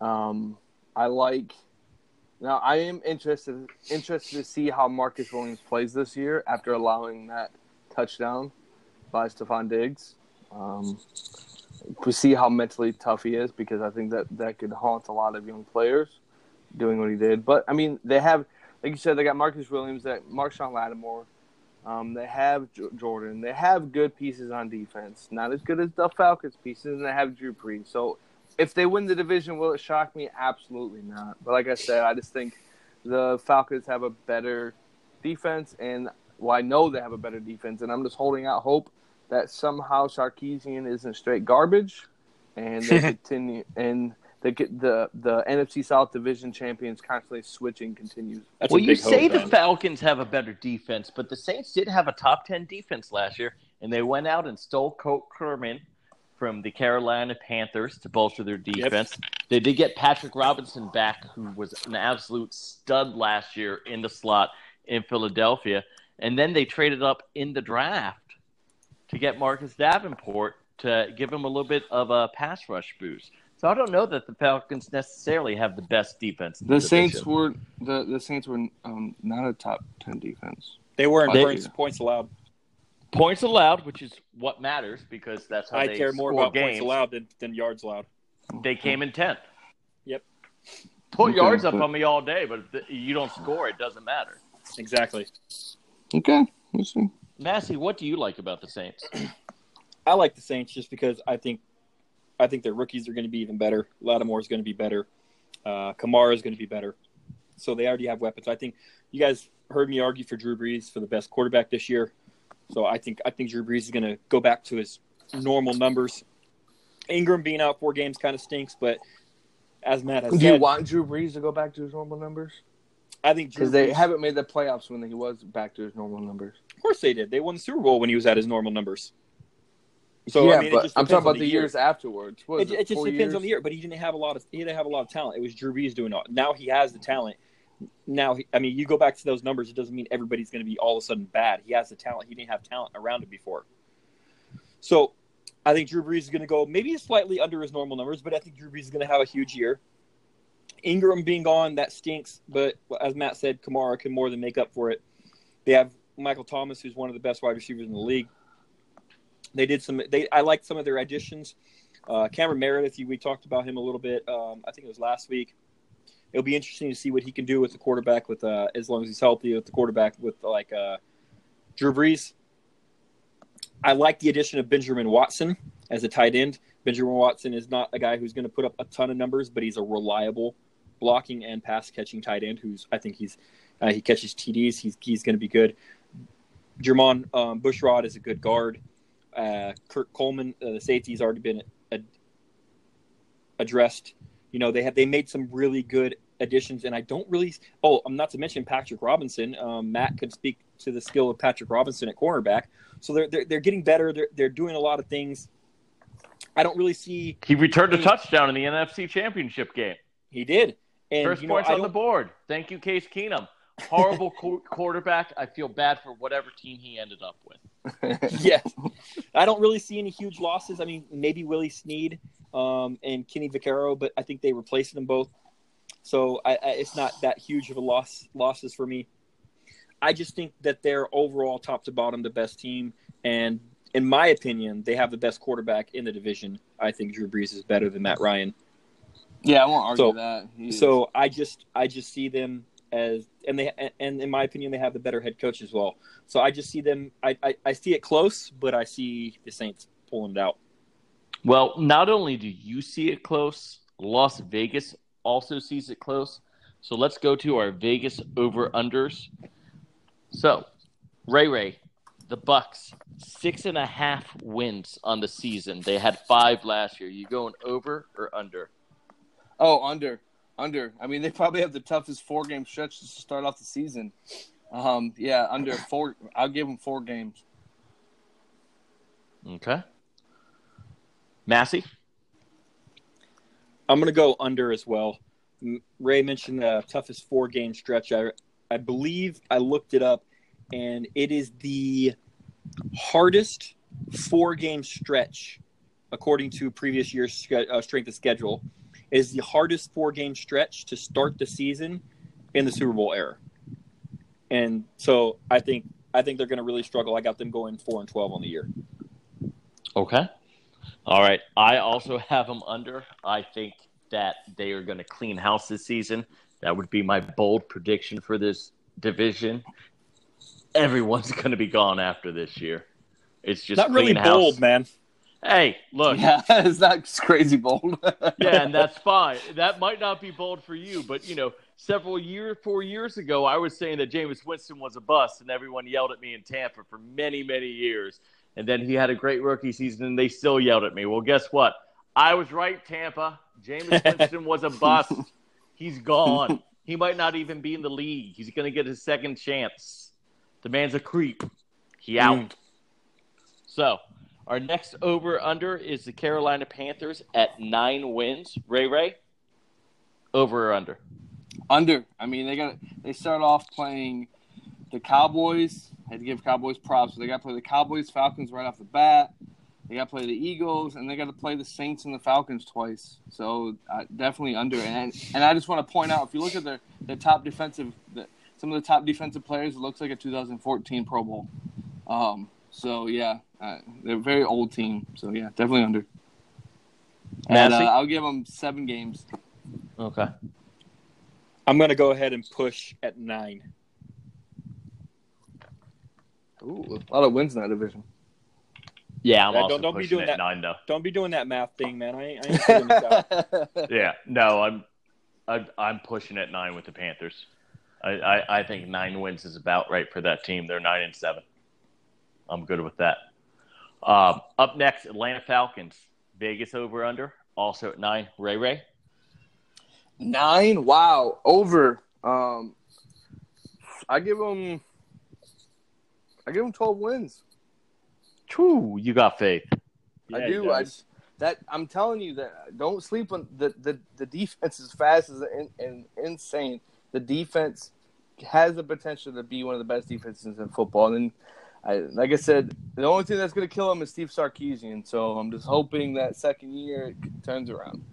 [SPEAKER 3] Um, I like. Now I am interested interested to see how Marcus Williams plays this year after allowing that touchdown by Stefon Diggs. Um, to see how mentally tough he is because I think that that could haunt a lot of young players doing what he did. But I mean, they have, like you said, they got Marcus Williams, that Marshon Lattimore. Um, they have J- Jordan. They have good pieces on defense. Not as good as the Falcons pieces, and they have Drew Brees. So, if they win the division, will it shock me? Absolutely not. But like I said, I just think the Falcons have a better defense, and well, I know they have a better defense, and I'm just holding out hope that somehow Sarkisian isn't straight garbage, and they continue and they get the the NFC South Division champions constantly switching continues.
[SPEAKER 2] That's
[SPEAKER 1] well, you say the
[SPEAKER 2] man.
[SPEAKER 1] Falcons have a better defense, but the Saints did have a top 10 defense last year, and they went out and stole Kurt Coleman from the Carolina Panthers to bolster their defense. They did get Patrick Robinson back, who was an absolute stud last year in the slot in Philadelphia. And then they traded up in the draft to get Marcus Davenport to give him a little bit of a pass rush boost. So I don't know that the Falcons necessarily have the best defense. in
[SPEAKER 3] The Saints were the, the Saints were um, not a top ten defense.
[SPEAKER 2] They weren't
[SPEAKER 1] They-
[SPEAKER 2] points, points allowed.
[SPEAKER 1] points allowed, which is what matters because that's how
[SPEAKER 2] I
[SPEAKER 1] they
[SPEAKER 2] care more
[SPEAKER 1] score
[SPEAKER 2] about
[SPEAKER 1] games.
[SPEAKER 2] points allowed than, than yards allowed.
[SPEAKER 1] They came in tenth.
[SPEAKER 2] Yep.
[SPEAKER 1] Put
[SPEAKER 3] Okay,
[SPEAKER 1] yards up
[SPEAKER 3] but-
[SPEAKER 1] on me all day, but if the- you don't score, it doesn't matter.
[SPEAKER 2] Exactly.
[SPEAKER 3] Okay, we'll see.
[SPEAKER 1] Massey, what do you like about the Saints?
[SPEAKER 2] I like the Saints just because I think I think their rookies are going to be even better. Lattimore is going to be better. Uh, Kamara is going to be better. So they already have weapons. I think you guys heard me argue for Drew Brees for the best quarterback this year. So I think I think Drew Brees is going to go back to his normal numbers. Ingram being out four games kind of stinks, but as Matt has
[SPEAKER 3] Do you want Drew Brees to go back to his normal numbers?
[SPEAKER 2] I think
[SPEAKER 3] Because they
[SPEAKER 2] Brees-
[SPEAKER 3] haven't made the playoffs when he was back to his normal numbers.
[SPEAKER 2] Of course they did. They won the Super Bowl when he was at his normal numbers. So
[SPEAKER 3] yeah,
[SPEAKER 2] I mean, it
[SPEAKER 3] but
[SPEAKER 2] just
[SPEAKER 3] I'm talking about
[SPEAKER 2] the
[SPEAKER 3] the
[SPEAKER 2] year.
[SPEAKER 3] years afterwards. What
[SPEAKER 2] It,
[SPEAKER 3] is
[SPEAKER 2] it just depends
[SPEAKER 3] years?
[SPEAKER 2] on the year, but he didn't have a lot of he didn't have a lot of talent. It was Drew Brees doing it. Now he has the talent. Now, he, I mean, you go back to those numbers. It doesn't mean everybody's going to be all of a sudden bad. He has the talent. He didn't have talent around him before. So, I think Drew Brees is going to go maybe slightly under his normal numbers, but I think Drew Brees is going to have a huge year. Ingram being gone, that stinks. But as Matt said, Kamara can more than make up for it. They have Michael Thomas, who's one of the best wide receivers in the league. They did some. They I liked some of their additions. Uh, Cameron Meredith, we talked about him a little bit. Um, I think it was last week. It'll be interesting to see what he can do with the quarterback, with uh, as long as he's healthy, with the quarterback with like uh, Drew Brees. I like the addition of Benjamin Watson as a tight end. Benjamin Watson is not a guy who's going to put up a ton of numbers, but he's a reliable blocking and pass catching tight end. Who's I think he's uh, he catches TDs. He's he's going to be good. Jermon um, Bushrod is a good guard. Uh, Kurt Coleman, uh, the safety's already been ad- addressed. You know they have they made some really good additions, and I don't really. Oh, I'm not to mention Patrick Robinson. Um, Matt could speak to the skill of Patrick Robinson at cornerback. So they're they're, they're getting better. They're they're doing a lot of things. I don't really see
[SPEAKER 1] He returned a touchdown in the NFC Championship game.
[SPEAKER 2] he did, And
[SPEAKER 1] First
[SPEAKER 2] you know,
[SPEAKER 1] points on the board. Thank you, Case Keenum. Horrible qu- quarterback. I feel bad for whatever team he ended up with.
[SPEAKER 2] yeah, I don't really see any huge losses. I mean, maybe Willie Snead um, and Kenny Vaccaro, but I think they replaced them both, so I, I, it's not that huge of a loss losses for me. I just think that they're overall top to bottom the best team, and in my opinion, they have the best quarterback in the division. I think Drew Brees is better than Matt Ryan.
[SPEAKER 3] yeah, I won't argue
[SPEAKER 2] So-
[SPEAKER 3] that.
[SPEAKER 2] So I just I just see them as and they and in my opinion they have the better head coach as well. So I just see them I, I, I see it close, but I see the Saints pulling it out.
[SPEAKER 1] Well, not only do you see it close, Las Vegas also sees it close. So let's go to our Vegas over unders. So, Ray Ray, the Bucs, six and a half wins on the season. They had five last year. You going over or under?
[SPEAKER 3] oh, under, under. I mean, they probably have the toughest four game stretch to start off the season. Um, yeah, under four. I'll give them four games.
[SPEAKER 1] Okay. Massey?
[SPEAKER 2] I'm gonna go under as well. Ray mentioned the toughest four game stretch. I I believe I looked it up, and it is the hardest four game stretch according to previous year's uh, strength of schedule. Is the hardest four game stretch to start the season in the Super Bowl era, and so I think I think they're going to really struggle. I got them going four and twelve on the year.
[SPEAKER 1] Okay. All right. I also have them under. I think that they are going to clean house this season. That would be my bold prediction for this division. Everyone's going to be gone after this year. It's just
[SPEAKER 2] Not really
[SPEAKER 1] house.
[SPEAKER 2] bold, man.
[SPEAKER 1] Hey, look.
[SPEAKER 3] Yeah, it's not crazy bold.
[SPEAKER 1] yeah, and that's fine. That might not be bold for you, but you know, several years, four years ago, I was saying that Jameis Winston was a bust, and everyone yelled at me in Tampa for many, many years. And then he had a great rookie season, and they still yelled at me. Well, guess what? I was right, Tampa. Jameis Winston was a bust. He's gone. He might not even be in the league. He's going to get his second chance. The man's a creep. He out. Mm. So, our next over under is the Carolina Panthers at nine wins. Ray Ray, over or under?
[SPEAKER 3] Under. I mean, they got they start off playing the Cowboys. I had to give Cowboys props. They got to play the Cowboys, Falcons right off the bat. They got to play the Eagles, and they got to play the Saints and the Falcons twice. So uh, definitely under. And and I just want to point out, if you look at their their top defensive, the, some of the top defensive players, it looks like a 2014 Pro Bowl. Um. So yeah, uh, they're a very old team. So yeah, definitely under. And uh, I'll give them seven games.
[SPEAKER 1] Okay.
[SPEAKER 2] I'm going to go ahead and push at nine.
[SPEAKER 3] Ooh, a lot of wins in that division.
[SPEAKER 1] Yeah, I'm
[SPEAKER 2] Yeah,
[SPEAKER 1] also
[SPEAKER 2] don't- don't be
[SPEAKER 1] pushing
[SPEAKER 2] doing
[SPEAKER 1] it
[SPEAKER 2] that.
[SPEAKER 1] nine though.
[SPEAKER 2] Don't be doing that math thing, man. I ain't, I ain't figuring this out.
[SPEAKER 1] Yeah, no, I'm, I, I'm pushing at nine with the Panthers. I, I, I think nine wins is about right for that team. They're nine and seven. I'm good with that. Um, up next, Atlanta Falcons. Vegas over under, also at nine. Ray Ray.
[SPEAKER 3] Nine. Wow. Over. Um, I give them. I give them twelve wins.
[SPEAKER 1] True, you got faith.
[SPEAKER 3] I
[SPEAKER 2] Yeah, he
[SPEAKER 3] do. I
[SPEAKER 2] does.
[SPEAKER 3] that I'm telling you that don't sleep on the the, the defense is fast as in, in, insane. The defense has the potential to be one of the best defenses in football. And I, like I said, the only thing that's going to kill him is Steve Sarkisian. So I'm just hoping that second year it turns around.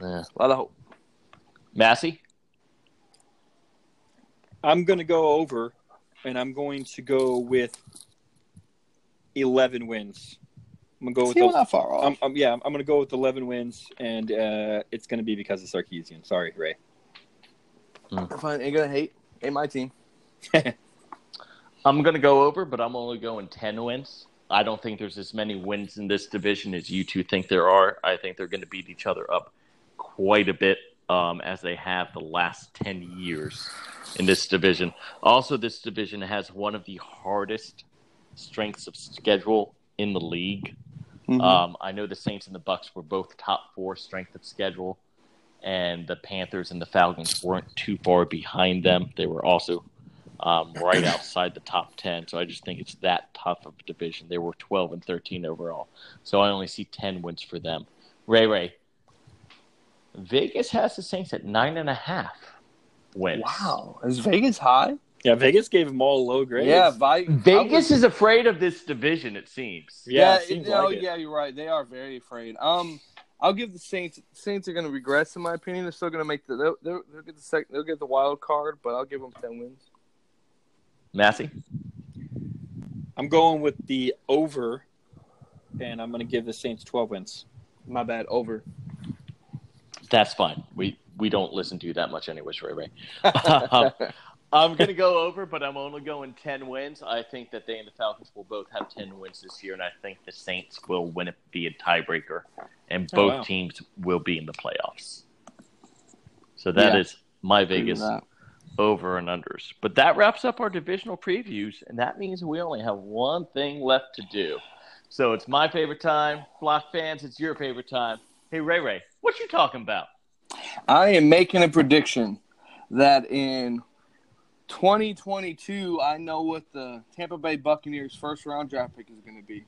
[SPEAKER 1] Yeah.
[SPEAKER 3] A lot of hope.
[SPEAKER 1] Massey.
[SPEAKER 2] I'm going to go over, and I'm going to go with 11 wins. I'm going to go with
[SPEAKER 3] Still
[SPEAKER 2] the,
[SPEAKER 3] not far off.
[SPEAKER 2] I'm, I'm- yeah, I'm going to go with 11 wins, and uh, it's going to be because of Sarkisian. Sorry, Ray.
[SPEAKER 3] Fine, ain't gonna hate. Ain't my team.
[SPEAKER 1] I'm going to go over, but I'm only going 10 wins. I don't think there's as many wins in this division as you two think there are. I think they're going to beat each other up quite a bit um, as they have the last 10 years in this division. Also, this division has one of the hardest strengths of schedule in the league.
[SPEAKER 3] Mm-hmm.
[SPEAKER 1] Um, I know the Saints and the Bucs were both top four strength of schedule, and the Panthers and the Falcons weren't too far behind them. They were also um, right outside the top ten. So I just think it's that tough of a division. They were twelve and thirteen overall, so I only see ten wins for them. Ray Ray, Vegas has the Saints at nine and a half wins.
[SPEAKER 3] Wow, is Vegas high?
[SPEAKER 2] Yeah, Vegas gave them all low grades.
[SPEAKER 3] Yeah, Vi-
[SPEAKER 1] Vegas
[SPEAKER 3] I
[SPEAKER 1] is afraid of this division. It seems.
[SPEAKER 2] Yeah,
[SPEAKER 3] Yeah,
[SPEAKER 2] it seems
[SPEAKER 3] you know,
[SPEAKER 2] like it.
[SPEAKER 3] yeah, you're right. They are very afraid. Um, I'll give the Saints. Saints are going to regress, in my opinion. They're still going to make the. They'll, they'll, they'll get the second. They'll get the wild card, but I'll give them ten wins.
[SPEAKER 1] Massey.
[SPEAKER 2] I'm going with the over, and I'm going to give the Saints 12 wins.
[SPEAKER 3] My bad. Over.
[SPEAKER 1] That's fine. We we don't listen to you that much, anyways, Ray Ray. Um, I'm going to go over, but I'm only going 10 wins. I think that they and the Falcons will both have 10 wins this year, and I think the Saints will win it via tiebreaker, and
[SPEAKER 2] Oh,
[SPEAKER 1] both
[SPEAKER 2] wow.
[SPEAKER 1] teams will be in the playoffs. So that
[SPEAKER 3] Yeah.
[SPEAKER 1] is my Vegas over and unders. But that wraps up our divisional previews, and that means we only have one thing left to do. So it's my favorite time. Flock fans, it's your favorite time. Hey, Ray Ray, what you talking about?
[SPEAKER 3] I am making a prediction that in 2022, I know what the Tampa Bay Buccaneers first round draft pick is going to be.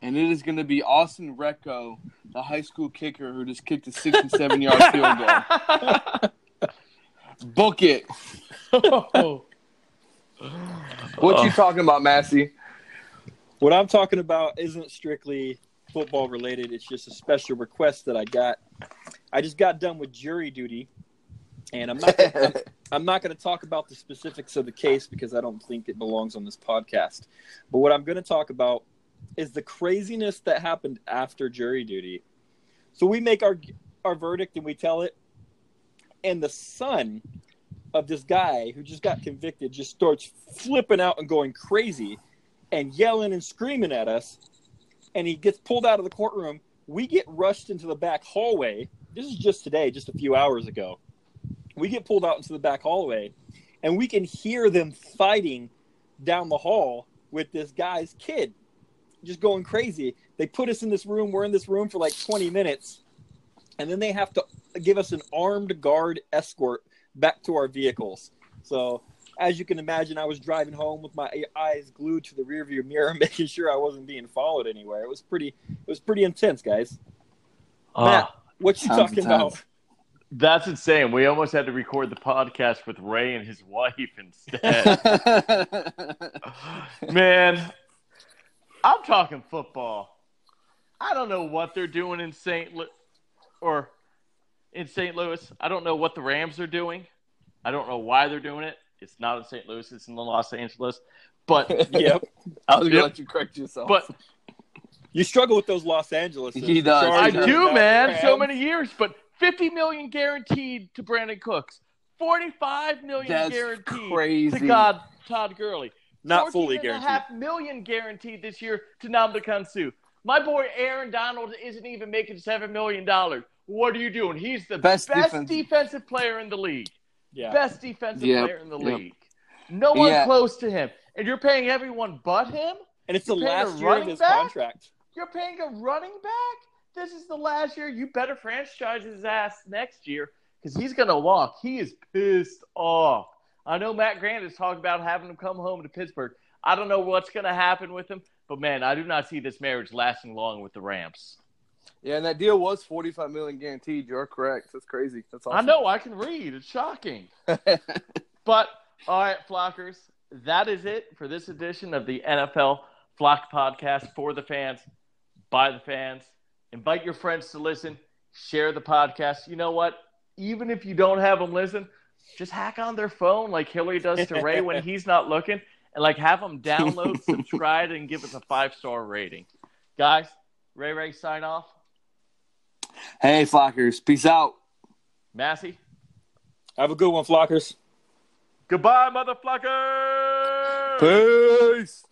[SPEAKER 3] And it is going to be Austin Recco, the high school kicker who just kicked a 67 yard field goal. Book it. What you uh. talking about, Massey?
[SPEAKER 2] What I'm talking about isn't strictly football related. It's just a special request that I got. I just got done with jury duty, and I'm not. I'm, I'm not going to talk about the specifics of the case because I don't think it belongs on this podcast. But what I'm going to talk about is the craziness that happened after jury duty. So we make our our verdict and we tell it, and the son of this guy who just got convicted just starts flipping out and going crazy and yelling and screaming at us. And he gets pulled out of the courtroom. We get rushed into the back hallway. This is just today, just a few hours ago. We get pulled out into the back hallway, and we can hear them fighting down the hall with this guy's kid, just going crazy. They put us in this room. We're in this room for like 20 minutes, and then they have to give us an armed guard escort back to our vehicles. So as you can imagine, I was driving home with my eyes glued to the rearview mirror, making sure I wasn't being followed anywhere. It was pretty, it was pretty intense, guys. Matt,
[SPEAKER 1] Ah,
[SPEAKER 2] what you
[SPEAKER 3] Sounds
[SPEAKER 2] talking about?
[SPEAKER 1] that's insane. We almost had to record the podcast with Ray and his wife instead. Man, I'm talking football. I don't know what they're doing in St. Louis or in St. Louis. I don't know what the Rams are doing. I don't know why they're doing it. It's not in St. Louis. It's in Los Angeles. But
[SPEAKER 2] Yep.
[SPEAKER 3] I was gonna
[SPEAKER 1] Yep.
[SPEAKER 3] let you correct yourself.
[SPEAKER 1] but
[SPEAKER 2] You struggle with those Los Angeles.
[SPEAKER 3] He does.
[SPEAKER 1] I do, man. So many years, but 50 million guaranteed to Brandin Cooks. 45 million
[SPEAKER 3] That's
[SPEAKER 1] guaranteed
[SPEAKER 3] crazy.
[SPEAKER 1] to God Todd Gurley.
[SPEAKER 2] Not fully
[SPEAKER 1] 14 and a
[SPEAKER 2] guaranteed.
[SPEAKER 1] half million guaranteed this year to Ndamukong Suh. My boy Aaron Donald isn't even making seven million dollars. What are you doing? He's the
[SPEAKER 3] Best
[SPEAKER 1] best,
[SPEAKER 3] defense-
[SPEAKER 1] defensive player in the league.
[SPEAKER 2] Yeah.
[SPEAKER 1] Best defensive
[SPEAKER 3] Yep,
[SPEAKER 1] player in the
[SPEAKER 3] yep.
[SPEAKER 1] league. No one
[SPEAKER 3] Yeah.
[SPEAKER 1] close to him. And you're paying everyone but him?
[SPEAKER 2] And it's the
[SPEAKER 1] You're paying a
[SPEAKER 2] last year of his
[SPEAKER 1] back?
[SPEAKER 2] contract.
[SPEAKER 1] You're paying a running back? This is the last year. You better franchise his ass next year because he's going to walk. He is pissed off. I know Matt Grant is talking about having him come home to Pittsburgh. I don't know what's going to happen with him, but man, I do not see this marriage lasting long with the Rams.
[SPEAKER 3] yeah, and that deal was 45 million guaranteed. You're correct. That's crazy. That's awesome.
[SPEAKER 1] I know I can read. It's shocking. But all right, Flockers, that is it for this edition of the NFL Flock Podcast for the fans, by the fans. Invite your friends to listen. Share the podcast. You know what? Even if you don't have them listen, just hack on their phone like Hillary does to Ray when he's not looking, and like have them download, subscribe, and give us a five star rating. Guys, Ray Ray sign off.
[SPEAKER 3] hey, Flockers. Peace out.
[SPEAKER 1] Massey,
[SPEAKER 2] Have a good one, Flockers.
[SPEAKER 1] goodbye, motherfuckers.
[SPEAKER 3] Peace.